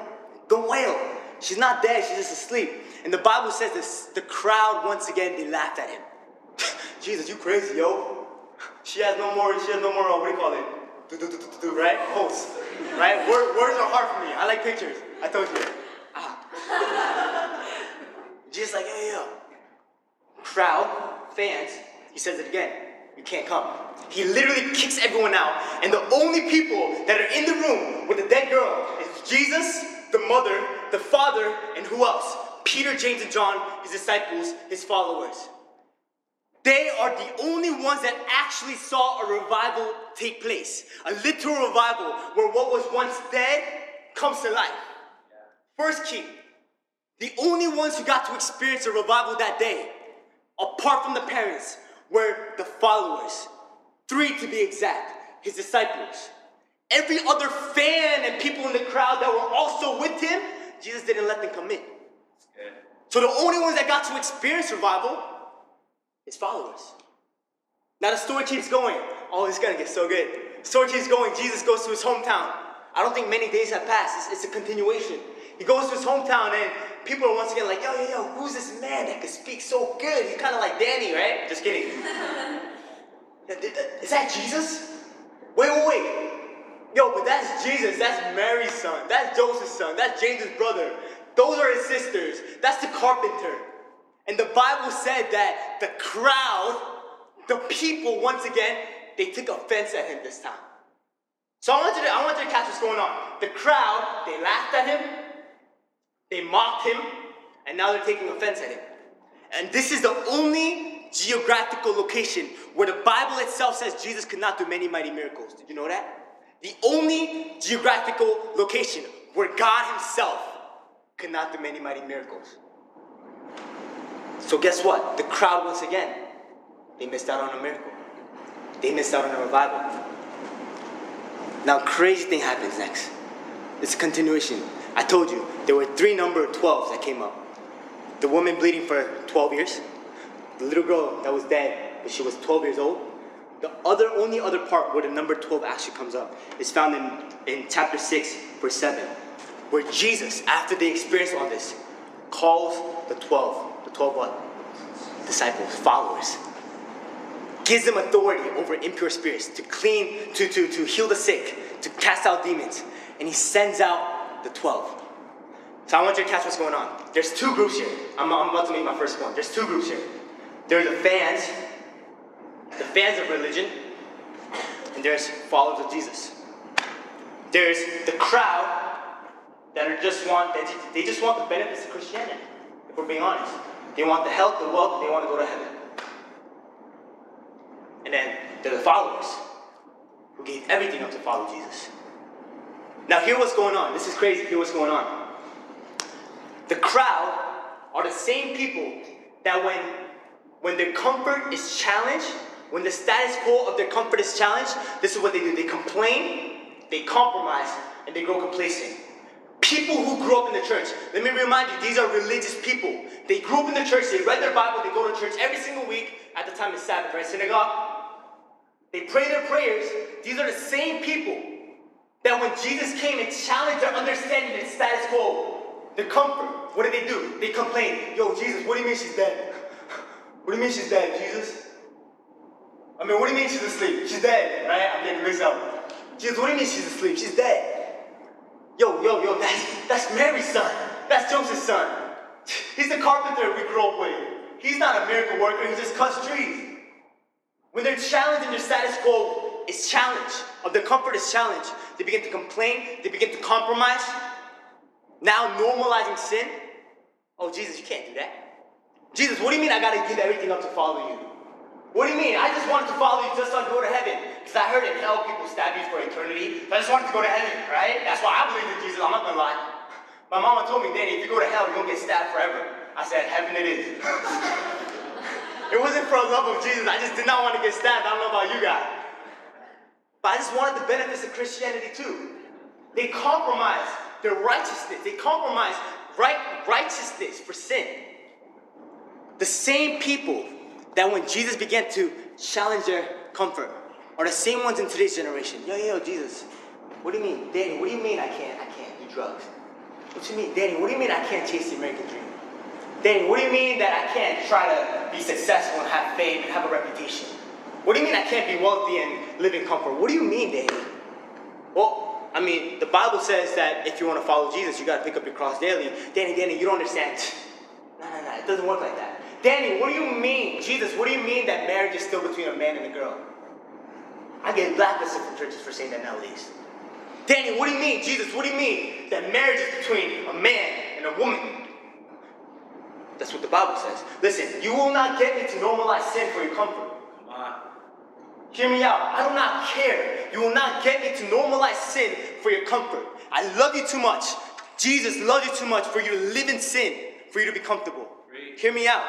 don't wail. She's not dead, she's just asleep. And the Bible says this, the crowd, once again, they laughed at him. Jesus, you crazy, yo. She has no more, she has no more, uh, what do you call it? Do, do, do, do, do, right? Hosts, right? Word, words are hard for me. I like pictures. I told you. Ah. Just like, yo. Crowd, fans, he says it again. You can't come. He literally kicks everyone out, and the only people that are in the room with the dead girl is Jesus, the mother, the father, and who else? Peter, James, and John, his disciples, his followers. They are the only ones that actually saw a revival take place. A literal revival where what was once dead comes to life. First king, The only ones who got to experience a revival that day, apart from the parents, were the followers. Three to be exact, his disciples. Every other fan and people in the crowd that were also with him, Jesus didn't let them come in. So the only ones that got to experience revival, his followers. Now the story keeps going. Oh, it's gonna get so good. Story keeps going. Jesus goes to his hometown. I don't think many days have passed. It's, it's a continuation. He goes to his hometown and people are once again like, yo, yo, yo, who's this man that can speak so good? He's kind of like Danny, right? Just kidding. Is that Jesus? Wait, wait, wait. Yo, but that's Jesus. That's Mary's son. That's Joseph's son. That's James's brother. Those are his sisters. That's the carpenter. And the Bible said that the crowd, the people, once again, they took offense at him this time. So I want you to, I want you to catch what's going on. The crowd, they laughed at him, they mocked him, and now they're taking offense at him. And this is the only geographical location where the Bible itself says Jesus could not do many mighty miracles. Did you know that? The only geographical location where God Himself could not do many mighty miracles. So guess what? The crowd once again, they missed out on a miracle. They missed out on a revival. Now crazy thing happens next. It's a continuation. I told you there were three number 12s that came up. The woman bleeding for 12 years, the little girl that was dead, but she was 12 years old. The other only other part where the number 12 actually comes up is found in, in chapter 6, verse 7, where Jesus, after they experience all this, calls the 12, the 12 what? Disciples, followers. Gives them authority over impure spirits to clean, to, to, to heal the sick, to cast out demons. And he sends out the 12. So I want you to catch what's going on. There's two groups here. I'm, I'm about to make my first point. There's two groups here. There's the fans, the fans of religion, and there's followers of Jesus. There's the crowd that are just want they just, want the benefits of Christianity. If we're being honest, they want the health, the wealth, they want to go to heaven. And then there are the followers who gave everything up to follow Jesus. Now, hear what's going on. This is crazy. Hear what's going on. The crowd are the same people that when when their comfort is challenged, when the status quo of their comfort is challenged, this is what they do. They complain, they compromise, and they grow complacent. People who grew up in the church, let me remind you, these are religious people. They grew up in the church, they read their Bible, they go to church every single week at the time of Sabbath, right? Synagogue. They pray their prayers. These are the same people that when Jesus came and challenged their understanding and status quo, their comfort, what did they do? They complained, Yo, Jesus, what do you mean she's dead? What do you mean she's dead, Jesus? I mean, what do you mean she's asleep? She's dead, right? I'm getting mixed up. Jesus, what do you mean she's asleep? She's dead. Yo, yo, yo, that's, that's Mary's son. That's Joseph's son. He's the carpenter we grew up with. He's not a miracle worker, he just cuts trees. When they're challenging their status quo is challenged, or their comfort is challenged, they begin to complain, they begin to compromise. Now normalizing sin. Oh, Jesus, you can't do that. Jesus, what do you mean I gotta give everything up to follow you? What do you mean? I just wanted to follow you just so I could go to heaven. Because I heard in hell people stab you for eternity. So I just wanted to go to heaven, right? That's why I believe in Jesus. I'm not gonna lie. My mama told me, Danny, if you go to hell, you're gonna get stabbed forever. I said, heaven it is. it wasn't for a love of Jesus. I just did not want to get stabbed. I don't know about you guys. But I just wanted the benefits of Christianity too. They compromise their righteousness. They compromise right righteousness for sin. The same people that when Jesus began to challenge their comfort are the same ones in today's generation. Yo, yo, Jesus, what do you mean? Danny, what do you mean I can't, I can't do drugs? What do you mean? Danny, what do you mean I can't chase the American dream? Danny, what do you mean that I can't try to be successful and have fame and have a reputation? What do you mean I can't be wealthy and live in comfort? What do you mean, Danny? Well, I mean, the Bible says that if you want to follow Jesus, you got to pick up your cross daily. Danny, Danny, you don't understand. No, no, no, it doesn't work like that. Danny, what do you mean? Jesus, what do you mean that marriage is still between a man and a girl? I get blacklisted from churches for saying that nowadays. Danny, what do you mean? Jesus, what do you mean that marriage is between a man and a woman? That's what the Bible says. Listen, you will not get me to normalize sin for your comfort. Hear me out. I do not care. You will not get me to normalize sin for your comfort. I love you too much. Jesus loves you too much for you to live in sin for you to be comfortable. Preach. Hear me out.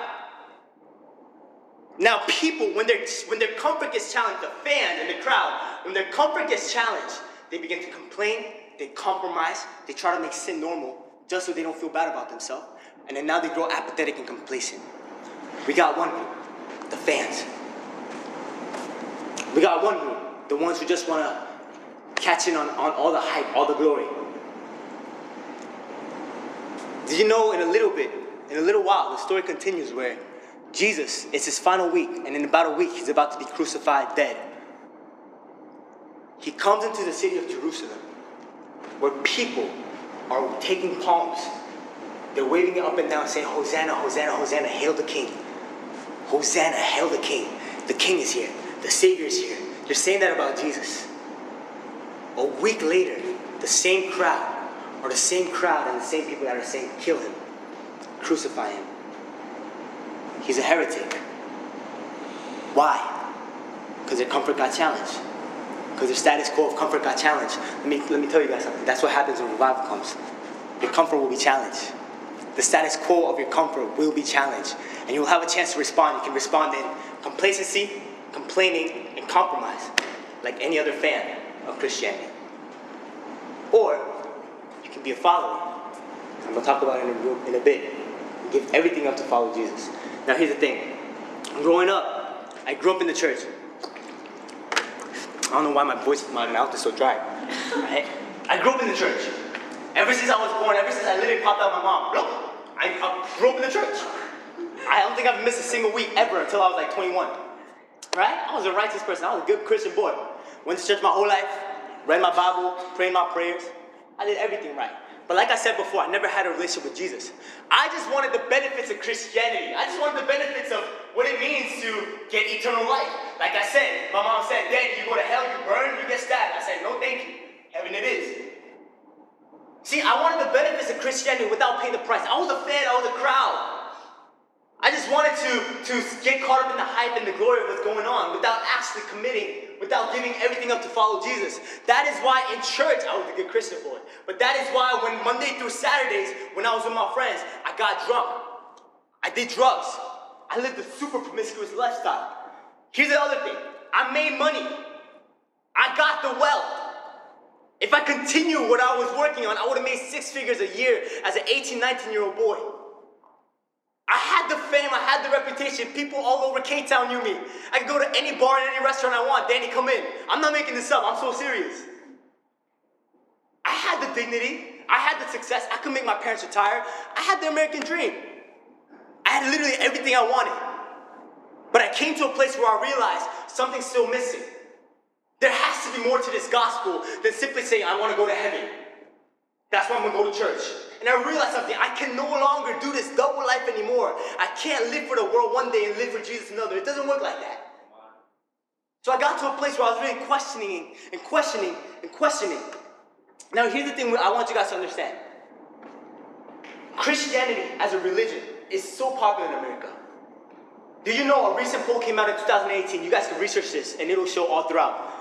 Now, people, when their when their comfort gets challenged, the fans and the crowd, when their comfort gets challenged, they begin to complain, they compromise, they try to make sin normal just so they don't feel bad about themselves, and then now they grow apathetic and complacent. We got one group, the fans. We got one group, the ones who just want to catch in on, on all the hype, all the glory. Did you know in a little bit, in a little while, the story continues where Jesus, it's his final week, and in about a week, he's about to be crucified dead. He comes into the city of Jerusalem where people are taking palms. They're waving it up and down, saying, Hosanna, Hosanna, Hosanna, hail the King. Hosanna, hail the King. The King is here. The Savior is here. They're saying that about Jesus. A week later, the same crowd, or the same crowd and the same people that are saying, kill him, crucify him. He's a heretic. Why? Because their comfort got challenged. Because their status quo of comfort got challenged. Let me, let me tell you guys something. That's what happens when revival comes. Your comfort will be challenged. The status quo of your comfort will be challenged. And you will have a chance to respond. You can respond in complacency, complaining, and compromise, like any other fan of Christianity. Or you can be a follower. I'm going to talk about it in a, in a bit. Give everything up to follow Jesus. Now, here's the thing. Growing up, I grew up in the church. I don't know why my voice, my mouth is so dry. I grew up in the church. Ever since I was born, ever since I literally popped out my mom, look, I, I grew up in the church. I don't think I've missed a single week ever until I was like 21. Right? I was a righteous person. I was a good Christian boy. Went to church my whole life, read my Bible, prayed my prayers. I did everything right. But like I said before, I never had a relationship with Jesus. I just wanted the benefits of Christianity. I just wanted the benefits of what it means to get eternal life. Like I said, my mom said, Dad, you go to hell, you burn, you get stabbed. I said, no, thank you. Heaven it is. See, I wanted the benefits of Christianity without paying the price. I was a fan, I was a crowd. I just wanted to, to get caught up in the hype and the glory of what's going on without actually committing, without giving everything up to follow Jesus. That is why in church I was a good Christian boy. But that is why when Monday through Saturdays, when I was with my friends, I got drunk. I did drugs. I lived a super promiscuous lifestyle. Here's the other thing I made money. I got the wealth. If I continued what I was working on, I would have made six figures a year as an 18, 19 year old boy. I had the fame, I had the reputation. People all over K Town knew me. I could go to any bar and any restaurant I want. Danny, come in. I'm not making this up, I'm so serious. I had the dignity, I had the success, I could make my parents retire. I had the American dream. I had literally everything I wanted. But I came to a place where I realized something's still missing. There has to be more to this gospel than simply saying, I want to go to heaven. That's why I'm gonna go to church. And I realized something. I can no longer do this double life anymore. I can't live for the world one day and live for Jesus another. It doesn't work like that. So I got to a place where I was really questioning and questioning and questioning. Now, here's the thing I want you guys to understand Christianity as a religion is so popular in America. Did you know a recent poll came out in 2018? You guys can research this and it'll show all throughout.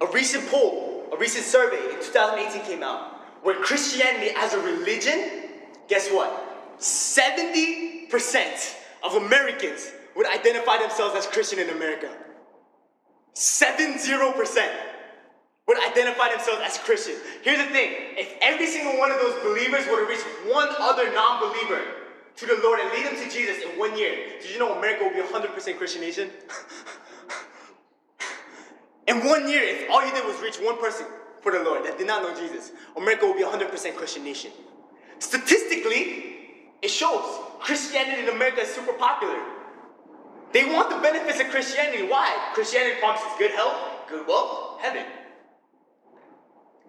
A recent poll, a recent survey in 2018 came out where Christianity as a religion, guess what? 70% of Americans would identify themselves as Christian in America. 70% would identify themselves as Christian. Here's the thing if every single one of those believers were to reach one other non believer to the Lord and lead them to Jesus in one year, did you know America would be 100% Christian nation? in one year, if all you did was reach one person for the Lord that did not know Jesus, America will be 100% Christian nation. Statistically, it shows Christianity in America is super popular. They want the benefits of Christianity. Why? Christianity promises good health, good wealth, heaven.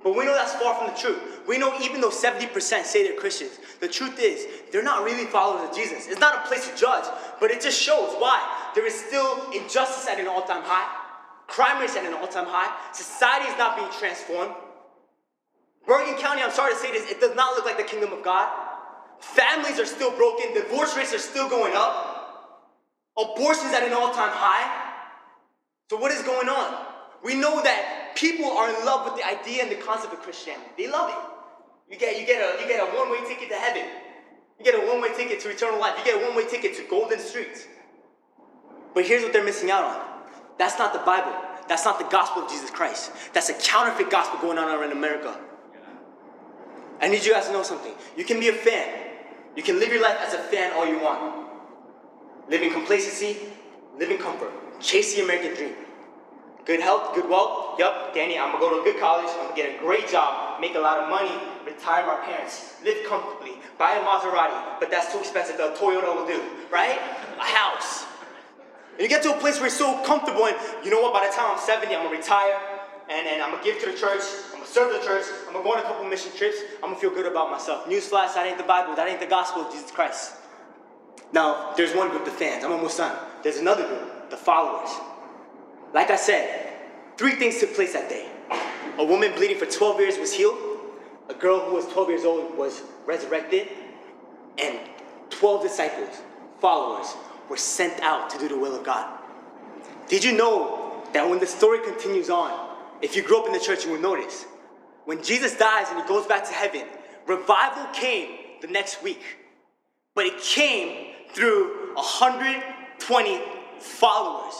But we know that's far from the truth. We know even though 70% say they're Christians, the truth is they're not really followers of Jesus. It's not a place to judge, but it just shows why. There is still injustice at an all time high, crime rates at an all time high, society is not being transformed. Bergen County, I'm sorry to say this, it does not look like the kingdom of God. Families are still broken, divorce rates are still going up, abortions at an all time high. So, what is going on? We know that people are in love with the idea and the concept of Christianity. They love it. You get, you get a, you get a one-way ticket to heaven. You get a one way ticket to eternal life. You get a one way ticket to golden streets. But here's what they're missing out on that's not the Bible. That's not the gospel of Jesus Christ. That's a counterfeit gospel going on around America. I need you guys to know something. You can be a fan. You can live your life as a fan all you want. Live in complacency, live in comfort. Chase the American dream. Good health, good wealth. Yup, Danny, I'm gonna go to a good college, I'm gonna get a great job, make a lot of money, retire my parents, live comfortably, buy a Maserati, but that's too expensive. The Toyota will do, right? A house. And you get to a place where you're so comfortable, and you know what? By the time I'm 70, I'm gonna retire, and, and I'm gonna give to the church, I'm gonna serve the church, I'm gonna go on a couple mission trips, I'm gonna feel good about myself. Newsflash, that ain't the Bible, that ain't the gospel of Jesus Christ. Now, there's one group, the fans, I'm almost done. There's another group, the followers. Like I said, three things took place that day. A woman bleeding for 12 years was healed, a girl who was 12 years old was resurrected, and 12 disciples, followers, were sent out to do the will of God. Did you know that when the story continues on, if you grew up in the church, you will notice when Jesus dies and he goes back to heaven, revival came the next week, but it came through 120 followers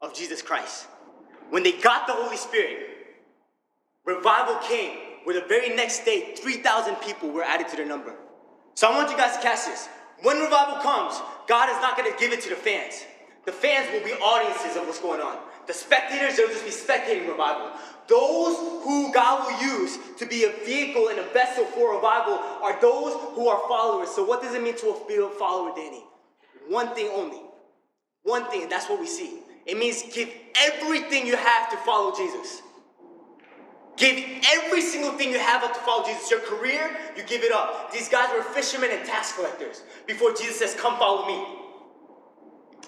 of Jesus Christ. When they got the Holy Spirit, revival came where the very next day, 3,000 people were added to their number. So I want you guys to catch this. When revival comes, God is not going to give it to the fans. The fans will be audiences of what's going on. The spectators, they'll just be spectating revival. Those who God will use to be a vehicle and a vessel for revival are those who are followers. So, what does it mean to be a follower, Danny? One thing only. One thing, and that's what we see. It means give everything you have to follow Jesus. Give every single thing you have up to follow Jesus. Your career, you give it up. These guys were fishermen and tax collectors before Jesus says, Come follow me.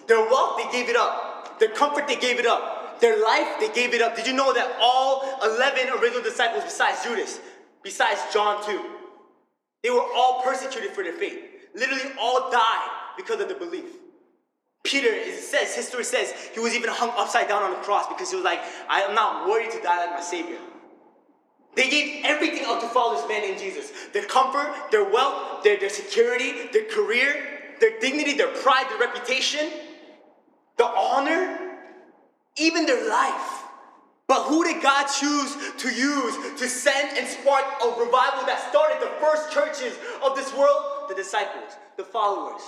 Their wealth, they gave it up. Their comfort, they gave it up. Their life, they gave it up. Did you know that all 11 original disciples, besides Judas, besides John too, they were all persecuted for their faith? Literally, all died because of their belief. Peter, it says, history says, he was even hung upside down on the cross because he was like, I am not worthy to die like my Savior. They gave everything up to follow this man named Jesus. Their comfort, their wealth, their, their security, their career, their dignity, their pride, their reputation, the honor, even their life. But who did God choose to use to send and spark a revival that started the first churches of this world? The disciples, the followers.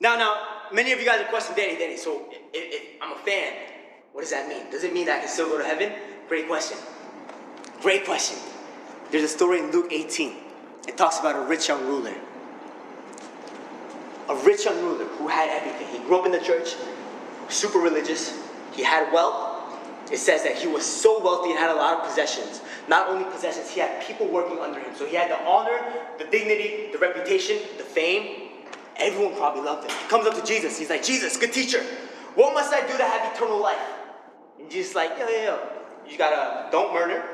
Now, now, many of you guys are questioning Danny, Danny, so if, if I'm a fan, what does that mean? Does it mean that I can still go to heaven? Great question. Great question. There's a story in Luke 18. It talks about a rich young ruler. A rich young ruler who had everything. He grew up in the church, super religious. He had wealth. It says that he was so wealthy and had a lot of possessions. Not only possessions, he had people working under him. So he had the honor, the dignity, the reputation, the fame. Everyone probably loved him. He comes up to Jesus. He's like, Jesus, good teacher. What must I do to have eternal life? And Jesus like, yo, yo, yo. You gotta, don't murder,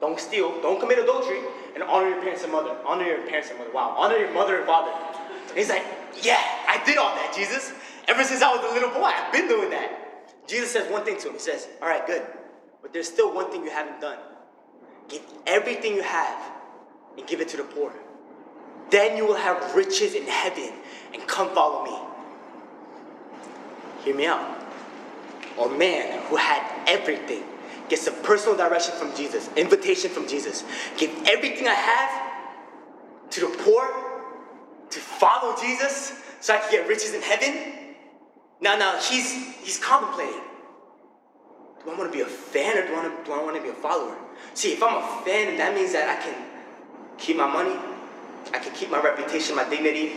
don't steal, don't commit adultery, and honor your parents and mother. Honor your parents and mother. Wow, honor your mother and father. And he's like, yeah, I did all that, Jesus. Ever since I was a little boy, I've been doing that. Jesus says one thing to him. He says, all right, good. But there's still one thing you haven't done. Give everything you have and give it to the poor. Then you will have riches in heaven and come follow me. Hear me out. A man who had everything gets some personal direction from Jesus, invitation from Jesus. Give everything I have to the poor to follow Jesus so I can get riches in heaven. Now, now he's he's contemplating. Do I want to be a fan or do I want to, do I want to be a follower? See, if I'm a fan, that means that I can keep my money, I can keep my reputation, my dignity.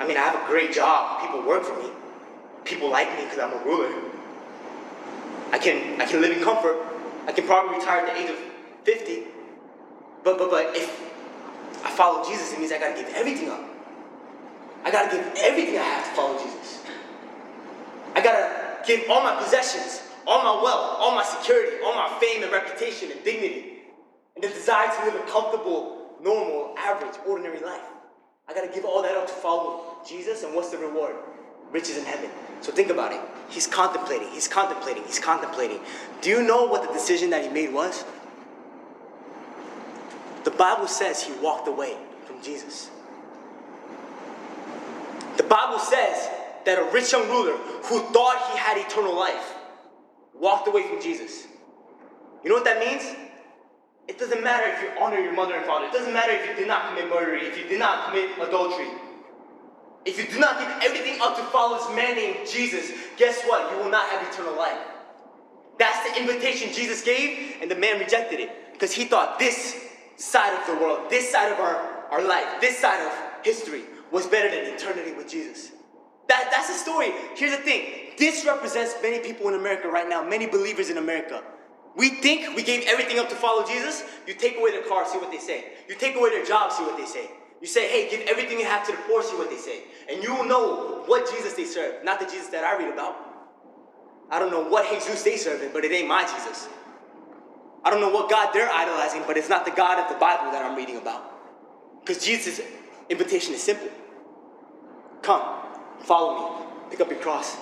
I mean, I have a great job. People work for me. People like me because I'm a ruler. I can I can live in comfort. I can probably retire at the age of 50. But but but if I follow Jesus, it means I gotta give everything up. I gotta give everything I have to follow Jesus. I gotta give all my possessions, all my wealth, all my security, all my fame and reputation and dignity, and the desire to live a comfortable, normal, average, ordinary life. I gotta give all that up to follow Jesus, and what's the reward? Riches in heaven. So think about it. He's contemplating, he's contemplating, he's contemplating. Do you know what the decision that he made was? The Bible says he walked away from Jesus. The Bible says that a rich young ruler who thought he had eternal life walked away from Jesus. You know what that means? It doesn't matter if you honor your mother and father. It doesn't matter if you did not commit murder, if you did not commit adultery. If you do not give everything up to follow this man named Jesus, guess what? You will not have eternal life. That's the invitation Jesus gave, and the man rejected it because he thought this side of the world, this side of our, our life, this side of history was better than eternity with Jesus. That, that's the story. Here's the thing this represents many people in America right now, many believers in America. We think we gave everything up to follow Jesus. You take away their car, see what they say. You take away their job, see what they say. You say, hey, give everything you have to the poor, see what they say. And you will know what Jesus they serve, not the Jesus that I read about. I don't know what Jesus they serving, but it ain't my Jesus. I don't know what God they're idolizing, but it's not the God of the Bible that I'm reading about. Because Jesus' invitation is simple Come, follow me, pick up your cross,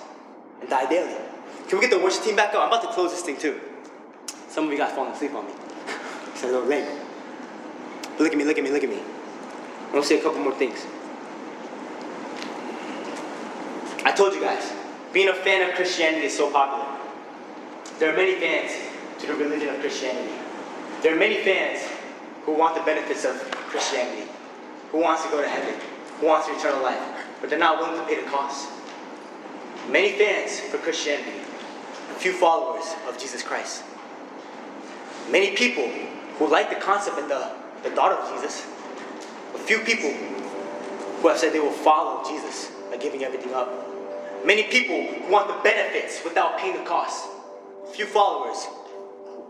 and die daily. Can we get the worship team back up? I'm about to close this thing too. Some of you guys falling asleep on me. It's a little. But look at me, look at me, look at me. I'm gonna say a couple more things. I told you guys, being a fan of Christianity is so popular. There are many fans to the religion of Christianity. There are many fans who want the benefits of Christianity, who wants to go to heaven, who wants eternal life, but they're not willing to pay the cost. Many fans for Christianity, few followers of Jesus Christ. Many people who like the concept and the, the thought of Jesus, a few people who have said they will follow Jesus by giving everything up. Many people who want the benefits without paying the cost. Few followers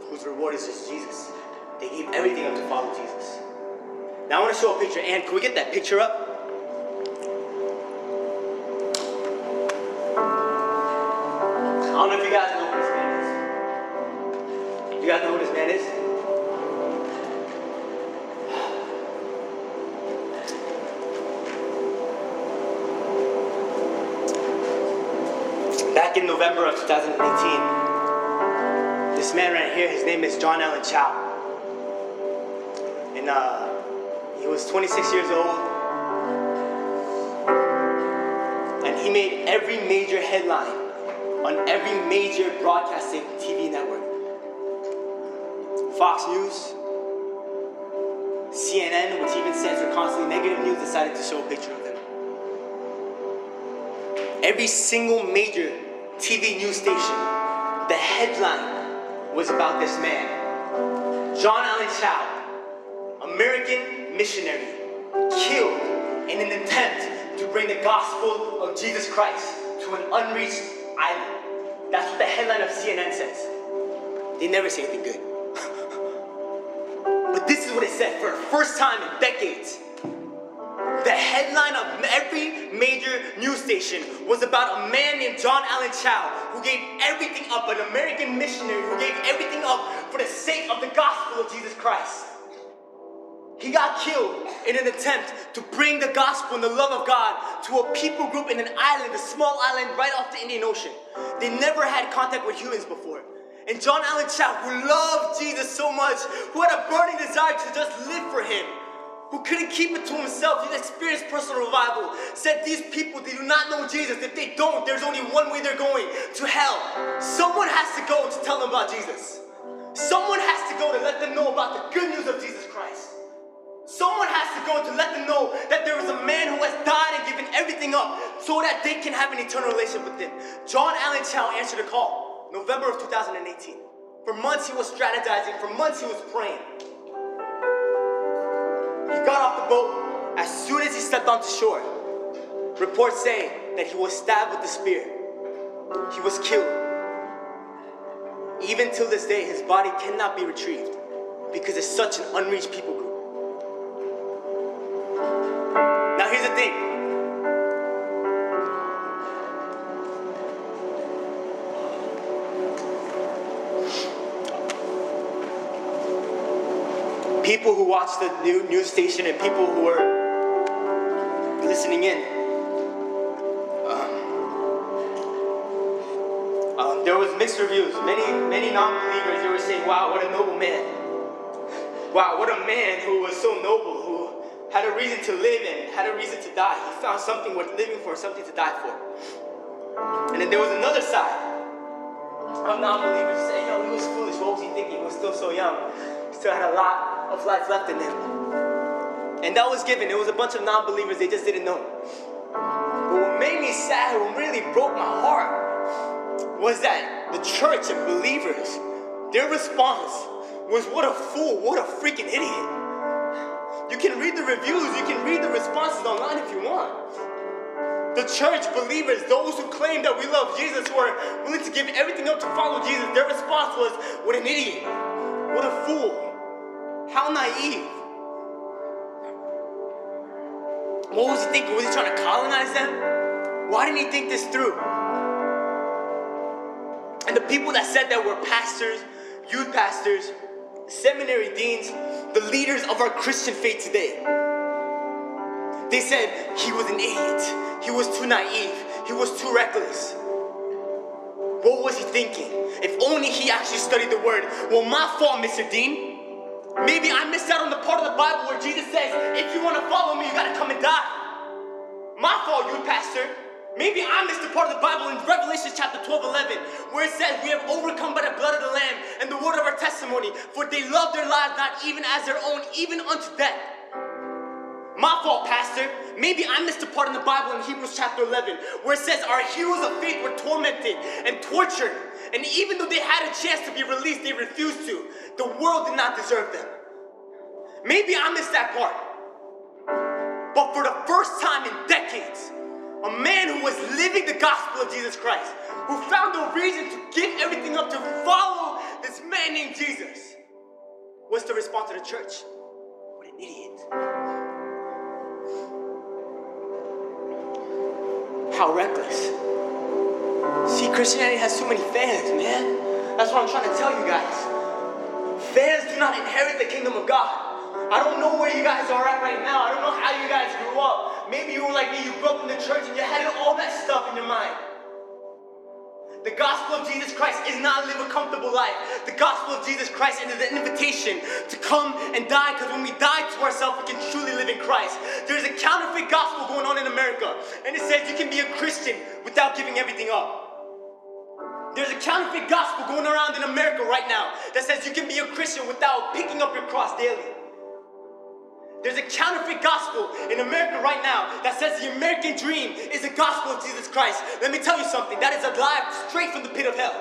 whose reward is just Jesus. They gave everything up to follow Jesus. Now I want to show a picture. And can we get that picture up? I don't know if you guys know who this man is. You guys know who this man is? Back in November of 2018, this man right here, his name is John Allen Chau. And uh, he was 26 years old. And he made every major headline on every major broadcasting TV network. Fox News, CNN, which even stands for constantly negative news, decided to show a picture of him. Every single major TV news station, the headline was about this man. John Allen Chau, American missionary, killed in an attempt to bring the gospel of Jesus Christ to an unreached island. That's what the headline of CNN says. They never say anything good. but this is what it said for the first time in decades. Headline of every major news station was about a man named John Allen Chau who gave everything up, an American missionary who gave everything up for the sake of the gospel of Jesus Christ. He got killed in an attempt to bring the gospel and the love of God to a people group in an island, a small island right off the Indian Ocean. They never had contact with humans before. And John Allen Chau, who loved Jesus so much, who had a burning desire to just live for him, who couldn't keep it to himself, he experienced personal revival, said these people, they do not know Jesus. If they don't, there's only one way they're going to hell. Someone has to go to tell them about Jesus. Someone has to go to let them know about the good news of Jesus Christ. Someone has to go to let them know that there is a man who has died and given everything up so that they can have an eternal relationship with him. John Allen Chau answered a call, November of 2018. For months he was strategizing, for months he was praying. He got off the boat. As soon as he stepped onto shore, reports say that he was stabbed with the spear. He was killed. Even till this day, his body cannot be retrieved because it's such an unreached people group. Now, here's the thing. People who watch the new news station and people who are listening in. um, um, there was mixed reviews. Many, many non-believers they were saying, "Wow, what a noble man! Wow, what a man who was so noble, who had a reason to live and had a reason to die. He found something worth living for, something to die for. And then there was another side of non-believers who say, yo, he was foolish. What was he thinking? He was still so young. He still had a lot of life left in him. And that was given. It was a bunch of non-believers. They just didn't know. But what made me sad, what really broke my heart, was that the church and believers, their response was, what a fool, what a freaking idiot. You can read the reviews, you can read the responses online if you want. The church believers, those who claim that we love Jesus, who are willing to give everything up to follow Jesus, their response was, What an idiot! What a fool! How naive! What was he thinking? Was he trying to colonize them? Why didn't he think this through? And the people that said that were pastors, youth pastors, seminary deans, the leaders of our Christian faith today. They said he was an idiot. He was too naive. He was too reckless. What was he thinking? If only he actually studied the word. Well, my fault, Mr. Dean. Maybe I missed out on the part of the Bible where Jesus says, if you want to follow me, you got to come and die. My fault, you pastor. Maybe I missed the part of the Bible in Revelation chapter 12, 11, where it says, We have overcome by the blood of the Lamb and the word of our testimony, for they love their lives not even as their own, even unto death. My fault, Pastor. Maybe I missed a part in the Bible in Hebrews chapter 11 where it says our heroes of faith were tormented and tortured. And even though they had a chance to be released, they refused to. The world did not deserve them. Maybe I missed that part. But for the first time in decades, a man who was living the gospel of Jesus Christ, who found a reason to give everything up to follow this man named Jesus, was to respond to the church. What an idiot. How reckless. See, Christianity has too many fans, man. That's what I'm trying to tell you guys. Fans do not inherit the kingdom of God. I don't know where you guys are at right now. I don't know how you guys grew up. Maybe you were like me, you grew up in the church and you had all that stuff in your mind. The gospel of Jesus Christ is not live a comfortable life. The gospel of Jesus Christ is an invitation to come and die because when we die to ourselves, we can truly live in Christ. There's a counterfeit gospel going on in America, and it says you can be a Christian without giving everything up. There's a counterfeit gospel going around in America right now that says you can be a Christian without picking up your cross daily. There's a counterfeit gospel in America right now that says the American dream is the gospel of Jesus Christ. Let me tell you something, that is a lie straight from the pit of hell.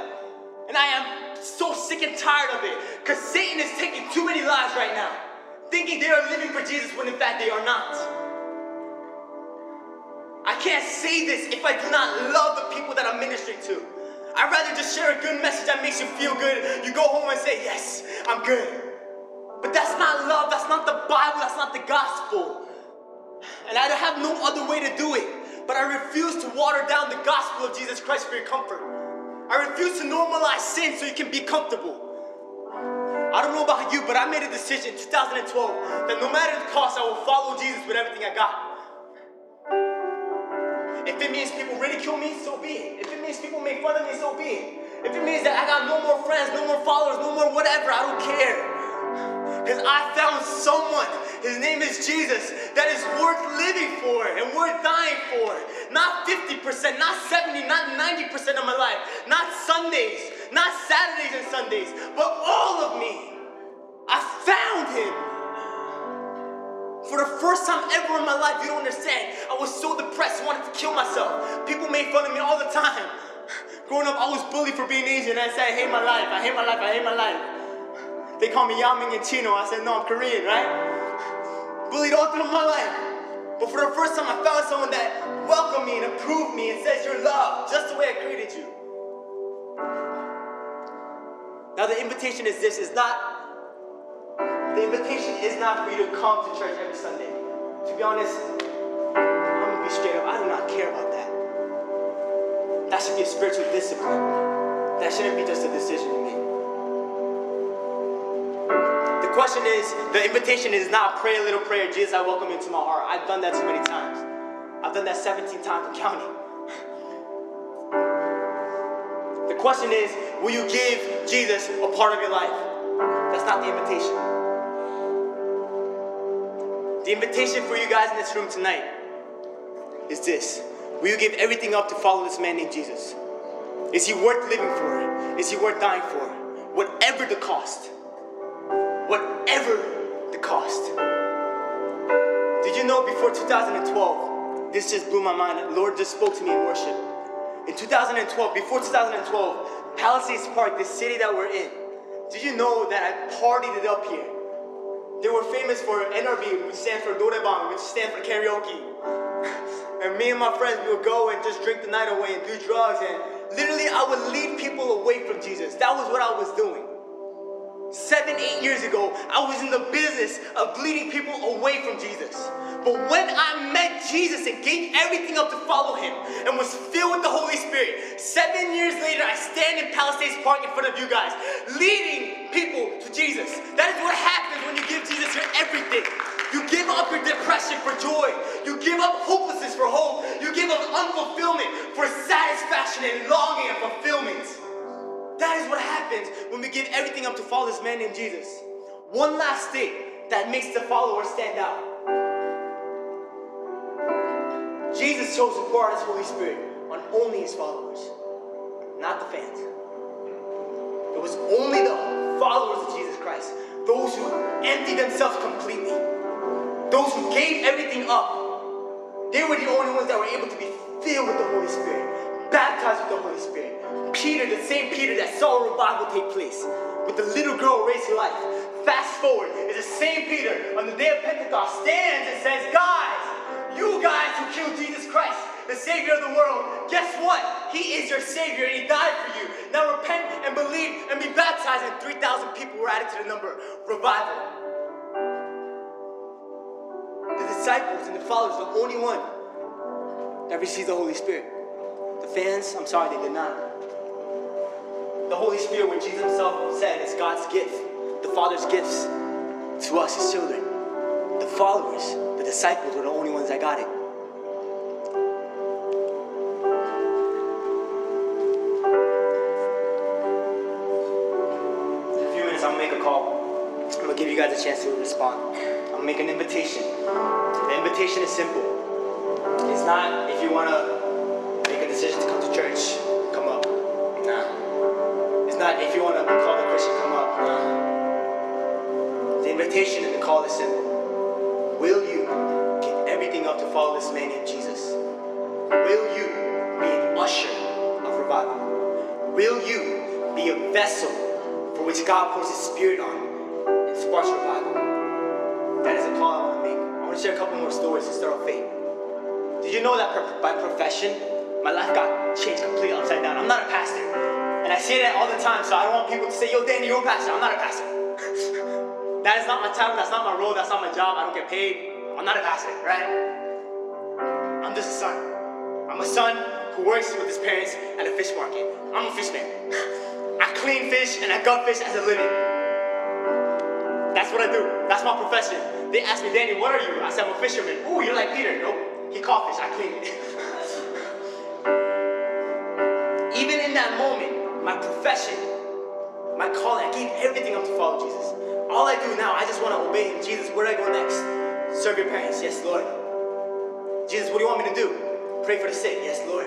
And I am so sick and tired of it because Satan is taking too many lives right now, thinking they are living for Jesus when in fact they are not. I can't say this if I do not love the people that I'm ministering to. I'd rather just share a good message that makes you feel good. You go home and say, Yes, I'm good. But that's not love, that's not the Bible, that's not the gospel. And I have no other way to do it. But I refuse to water down the gospel of Jesus Christ for your comfort. I refuse to normalize sin so you can be comfortable. I don't know about you, but I made a decision in 2012 that no matter the cost, I will follow Jesus with everything I got. If it means people ridicule me, so be it. If it means people make fun of me, so be it. If it means that I got no more friends, no more followers, no more whatever, I don't care. Because I found someone, his name is Jesus, that is worth living for and worth dying for. Not 50%, not 70, not 90% of my life, not Sundays, not Saturdays and Sundays, but all of me. I found him. For the first time ever in my life, you don't understand. I was so depressed, wanted to kill myself. People made fun of me all the time. Growing up, I was bullied for being Asian. I said, I hate my life, I hate my life, I hate my life. They call me Yao Ming and Chino. I said, no, I'm Korean, right? Bullied all through my life. But for the first time, I found someone that welcomed me and approved me and says, You're loved just the way I created you. Now, the invitation is this is not, the invitation is not for you to come to church every Sunday. To be honest, I'm gonna be straight up, I do not care about that. That should be a spiritual discipline. That shouldn't be just a decision to make question is, the invitation is not pray a little prayer, Jesus, I welcome you into my heart. I've done that too many times. I've done that 17 times in counting. The question is, will you give Jesus a part of your life? That's not the invitation. The invitation for you guys in this room tonight is this Will you give everything up to follow this man named Jesus? Is he worth living for? Is he worth dying for? Whatever the cost. Whatever the cost. Did you know before 2012, this just blew my mind. Lord just spoke to me in worship. In 2012, before 2012, Palisades Park, the city that we're in, did you know that I partied it up here? They were famous for NRB, which stands for Noraebang, which stands for karaoke. And me and my friends, we would go and just drink the night away and do drugs. And literally, I would lead people away from Jesus. That was what I was doing. Seven, eight years ago, I was in the business of leading people away from Jesus. But when I met Jesus and gave everything up to follow him and was filled with the Holy Spirit, seven years later, I stand in Palisades Park in front of you guys, leading people to Jesus. That is what happens when you give Jesus your everything. You give up your depression for joy. You give up hopelessness for hope. You give up unfulfillment for satisfaction and longing and fulfillment. That is what happens when we give everything up to follow this man named Jesus. One last thing that makes the follower stand out. Jesus chose to pour out his Holy Spirit on only his followers, not the fans. It was only the followers of Jesus Christ, those who emptied themselves completely, those who gave everything up. They were the only ones that were able to be filled with the Holy Spirit, baptized with the Holy Spirit. Peter, the same Peter that saw a revival take place with the little girl raised to life. Fast forward, is the same Peter on the day of Pentecost stands and says, Guys, you guys who killed Jesus Christ, the Savior of the world, guess what? He is your Savior and He died for you. Now repent and believe and be baptized, and 3,000 people were added to the number. Revival. The disciples and the followers, the only one that received the Holy Spirit. The fans, I'm sorry, they did not. The Holy Spirit, when Jesus Himself said, is God's gift, the Father's gifts to us, His children. The followers, the disciples, were the only ones that got it. In a few minutes, I'm gonna make a call. I'm gonna give you guys a chance to respond. I'm gonna make an invitation. The invitation is simple. It's not if you wanna make a decision to come to church. Not if you wanna be called a Christian, come up. The invitation and the call is simple. Will you give everything up to follow this man named Jesus? Will you be an usher of revival? Will you be a vessel for which God pours His Spirit on and sparks revival? That is a call I want to make. I want to share a couple more stories to start off faith. Did you know that by profession, my life got changed completely upside down? I'm not a pastor. And I say that all the time, so I don't want people to say, yo, Danny, you're a pastor. I'm not a pastor. that is not my title, that's not my role, that's not my job. I don't get paid. I'm not a pastor, right? I'm just a son. I'm a son who works with his parents at a fish market. I'm a fishman. I clean fish and I gut fish as a living. That's what I do. That's my profession. They ask me, Danny, what are you? I said, I'm a fisherman. Ooh, you're like Peter. Nope. He caught fish. I clean it. Even in that moment, my profession, my calling, I gave everything up to follow Jesus. All I do now, I just want to obey him. Jesus, where do I go next? Serve your parents. Yes, Lord. Jesus, what do you want me to do? Pray for the sick. Yes, Lord.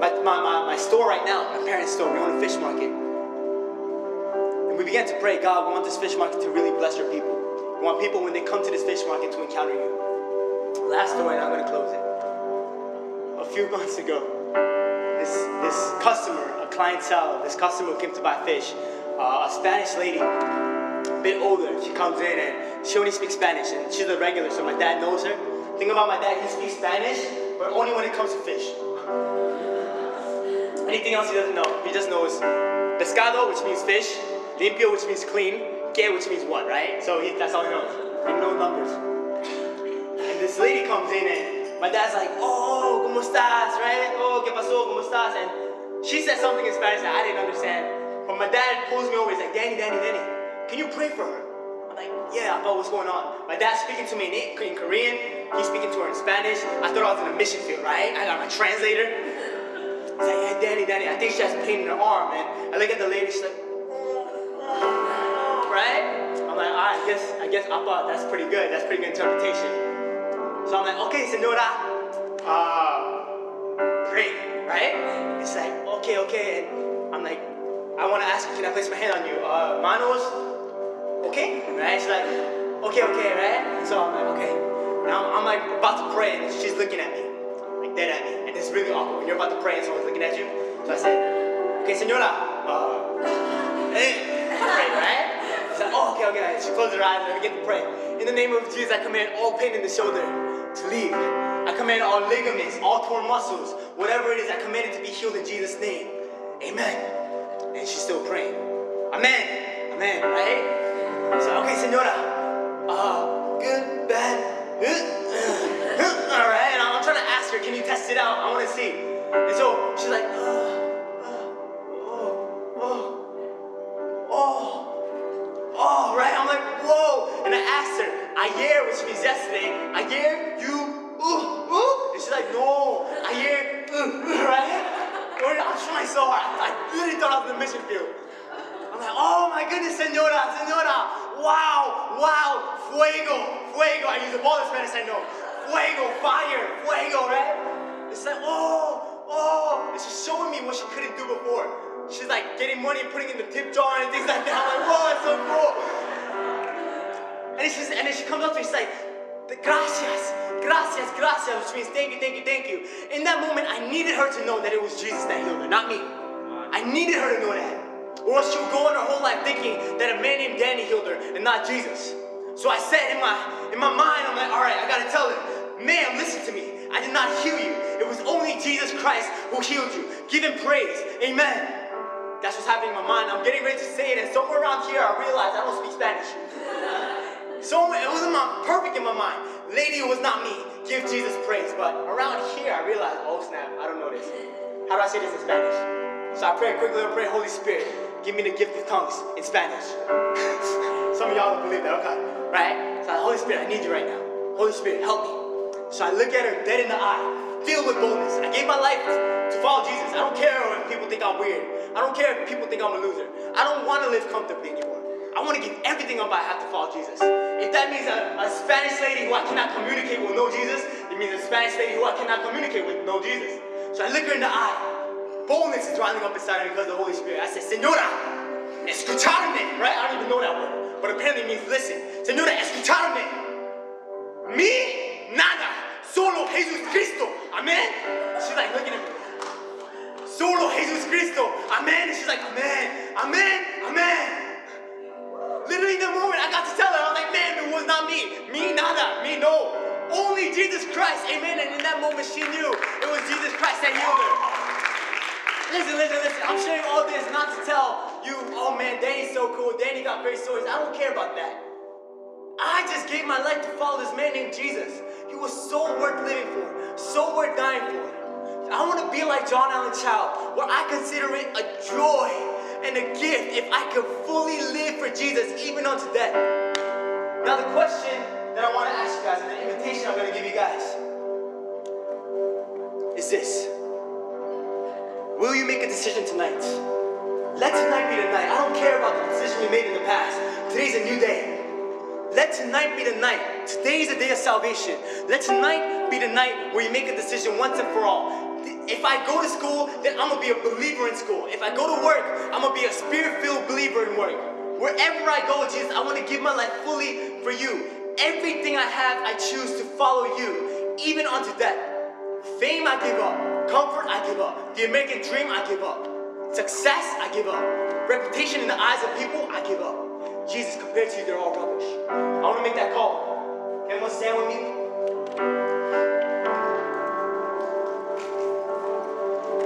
My, my, my, my store right now, my parents' store, we own a fish market. And we began to pray, God, we want this fish market to really bless your people. We want people, when they come to this fish market, to encounter you. Last story, and I'm going to close it. A few months ago, this, this customer, a clientele, this customer came to buy fish, uh, a Spanish lady, a bit older, she comes in and she only speaks Spanish, and she's a regular, so my dad knows her. Thing about my dad, he speaks Spanish, but only when it comes to fish. Anything else he doesn't know. He just knows pescado, which means fish, limpio, which means clean, que, which means what, right? So he, that's all he knows. He knows numbers. And this lady comes in and my dad's like, oh, ¿cómo estás, right? Oh, ¿qué pasó? ¿Cómo estás? And she said something in Spanish that I didn't understand. But my dad pulls me over, he's like, Danny, Danny, Danny, can you pray for her? I'm like, yeah, thought what's going on? My dad's speaking to me in, in Korean, he's speaking to her in Spanish. I thought I was in a mission field, right? I got my translator. He's like, hey, Danny, Danny, I think she has pain in her arm, man. I look at the lady, she's like, right? I'm like, all right, I guess, I I guess Appa, that's pretty good. That's pretty good interpretation. So I'm like, okay, senora, uh, pray, right? It's like, okay, okay. And I'm like, I want to ask you, can I place my hand on you? Uh, manos, okay, right? She's like, okay, okay, right? So I'm like, okay. Now I'm like about to pray, and she's looking at me, like dead at me, and it's really awkward when you're about to pray and someone's looking at you. So I said, okay, senora, uh, hey, right? Oh, okay, okay. She closes her eyes and get to pray. In the name of Jesus, I command all pain in the shoulder to leave. I command all ligaments, all torn muscles, whatever it is, I command it to be healed in Jesus' name. Amen. And she's still praying. Amen. Amen. Right? So, okay, senora. Uh, good, bad. All right. I'm trying to ask her, can you test it out? I want to see. And so she's like, Right? I'm like, whoa. And I asked her, ayer, which means yesterday, ayer, you, ooh, ooh. And she's like, no, ayer, ooh, right? I'm trying so hard. I, really thought I was in the mission field. I'm like, oh my goodness, senora, senora. Wow, wow, fuego, fuego. I use a all the Spanish I know. Fuego, fire, fuego, right? It's like, oh, oh. And she's showing me what she couldn't do before. She's like getting money and putting in the tip jar and things like that. I'm like, whoa, that's so cool. And, she's, and then she comes up to me, she's like, gracias, gracias, gracias, which means thank you, thank you, thank you. In that moment, I needed her to know that it was Jesus that healed her, not me. I needed her to know that. Or else she would go on her whole life thinking that a man named Danny healed her and not Jesus. So I said in my in my mind, I'm like, all right, I gotta tell her, ma'am, listen to me. I did not heal you. It was only Jesus Christ who healed you. Give him praise. Amen. That's what's happening in my mind. I'm getting ready to say it, and somewhere around here, I realized I don't speak Spanish. Somewhere, it wasn't my, perfect in my mind. Lady, it was not me. Give Jesus praise. But around here, I realized, oh snap, I don't know this. How do I say this in Spanish? So I pray quickly and pray, Holy Spirit, give me the gift of tongues in Spanish. Some of y'all don't believe that, okay? Right? So Holy Spirit, I need you right now. Holy Spirit, help me. So I look at her dead in the eye, filled with boldness. I gave my life to follow Jesus. I don't care if people think I'm weird. I don't care if people think I'm a loser. I don't want to live comfortably anymore. I want to give everything up I have to follow Jesus. If that means a, a Spanish lady who I cannot communicate with know Jesus, it means a Spanish lady who I cannot communicate with know Jesus. So I look her in the eye. Boldness is rising up inside me because of the Holy Spirit. I said, Senora, escucharme, right? I don't even know that word, but apparently it means listen. Senora, escucharme. Mi, nada. Solo Jesus Cristo. Amen? She's like looking at me. Solo Jesus Cristo. Amen. And she's like, Amen. Amen. Amen. Literally the moment I got to tell her, I was like, man, it was not me. Me nada. Me no. Only Jesus Christ. Amen. And in that moment she knew it was Jesus Christ that healed her. Listen, listen, listen. I'm sharing all this not to tell you, oh man, Danny's so cool. Danny got great stories. I don't care about that. I just gave my life to follow this man named Jesus. He was so worth living for, so worth dying for. I want to be like John Allen Chau, where I consider it a joy and a gift if I could fully live for Jesus even unto death. Now, the question that I want to ask you guys, and the invitation I'm going to give you guys, is this Will you make a decision tonight? Let tonight be the night. I don't care about the decision you made in the past. Today's a new day. Let tonight be the night. Today is the day of salvation. Let tonight be the night where you make a decision once and for all. If I go to school, then I'm gonna be a believer in school. If I go to work, I'm gonna be a spirit-filled believer in work. Wherever I go, Jesus, I want to give my life fully for you. Everything I have, I choose to follow you, even unto death. Fame, I give up. Comfort, I give up. The American dream, I give up. Success, I give up. Reputation in the eyes of people, I give up. Jesus, compared to you, they're all rubbish. I want to make that call. Can everyone stand with me?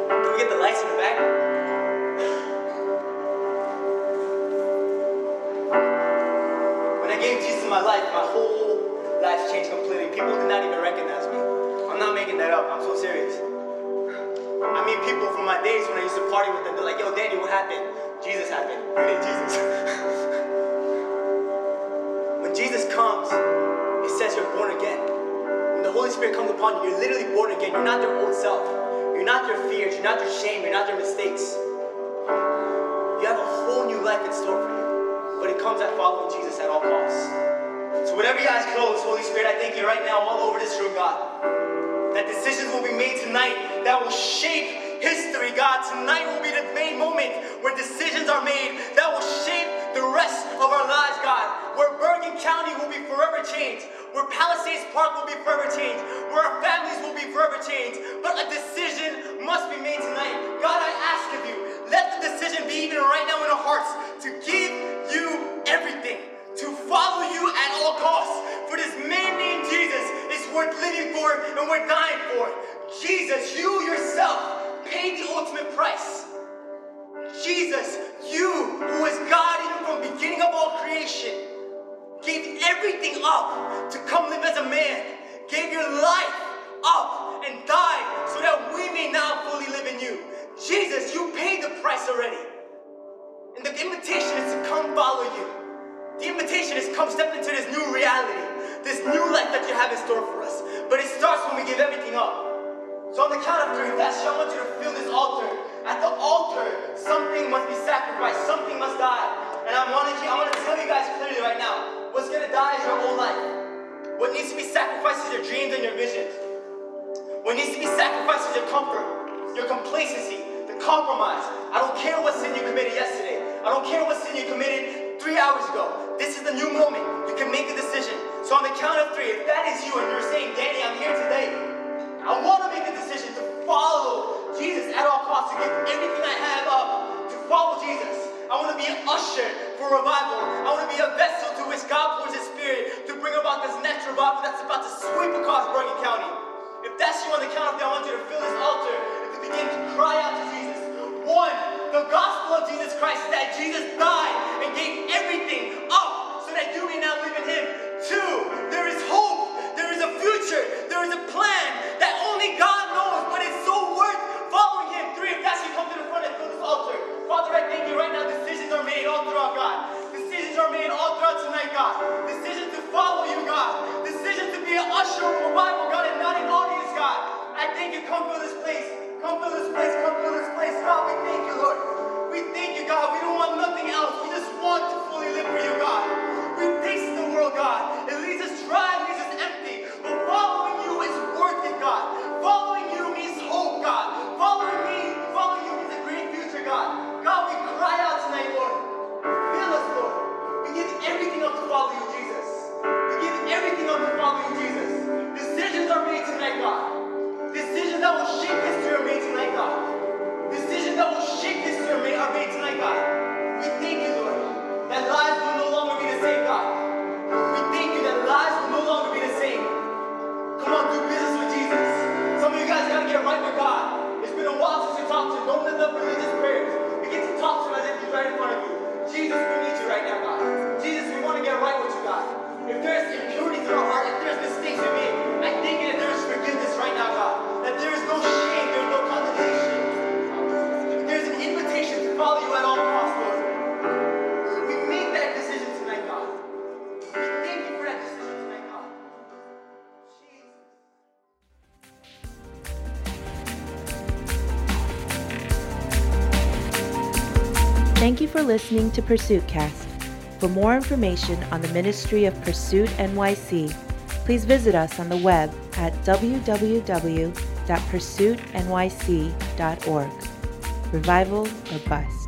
Can we get the lights in the back? When I gave Jesus my life, my whole life changed completely. People did not even recognize me. I'm not making that up. I'm so serious. I mean, people from my days when I used to party with them, they're like, yo, Danny, what happened? Jesus happened. You need Jesus. Jesus comes, it says you're born again. When the Holy Spirit comes upon you, you're literally born again. You're not your old self. You're not your fears. You're not your shame. You're not your mistakes. You have a whole new life in store for you. But it comes at following Jesus at all costs. So whatever your eyes close, Holy Spirit, I thank you right now all over this room, God. That decisions will be made tonight that will shape history, God. Tonight will be the main moment where decisions are made Palisades Park will be forever changed. Where our families will be forever changed. But a decision must be made tonight. God, I ask of you, let the decision be even right now in our hearts to give you everything to follow you at all costs. For this man named Jesus is worth living for and worth dying for. Jesus, you yourself paid the ultimate price. Jesus, you who was God even from the beginning of all creation, gave everything up to come live as a man, gave your life up and died so that we may now fully live in you. Jesus, you paid the price already. And the invitation is to come follow you. The invitation is come step into this new reality, this new life that you have in store for us. But it starts when we give everything up. So on the count of three, Pastor, I want you to feel this altar. At the altar, something must be sacrificed, something must die. And I want to, I want to tell you guys clearly right now, what's gonna die is your whole life. What needs to be sacrificed is your dreams and your visions. What needs to be sacrificed is your comfort, your complacency, the compromise. I don't care what sin you committed yesterday. I don't care what sin you committed three hours ago. This is the new moment. You can make a decision. So on the count of three, if that is you and you're saying, Danny, I'm here today. I want to make a decision to follow Jesus at all costs, to give everything I have up, to follow Jesus. I want to be an usher for revival. I want to be a vessel God pours His Spirit to bring about this next revival that's about to sweep across Bergen County. If that's you on the count of three, I want you to fill this altar and to begin to cry out to Jesus. One, the gospel of Jesus Christ is that Jesus died and gave everything up so that you may now live in Him. Two, there is hope, there is a future, there is a plan God. Decisions to follow you, God. Decisions to be an usher of revival, God, and not an audience, God. I thank you. Come fill this place. Come fill this place. Come fill this place, God. We thank you, Lord. We thank you, God. We don't want nothing else. We just want to fully live for you, God. We taste the world, God. Thank you for listening to Pursuit Cast. For more information on the ministry of Pursuit NYC, please visit us on the web at www.pursuitnyc.org. Revival or bust.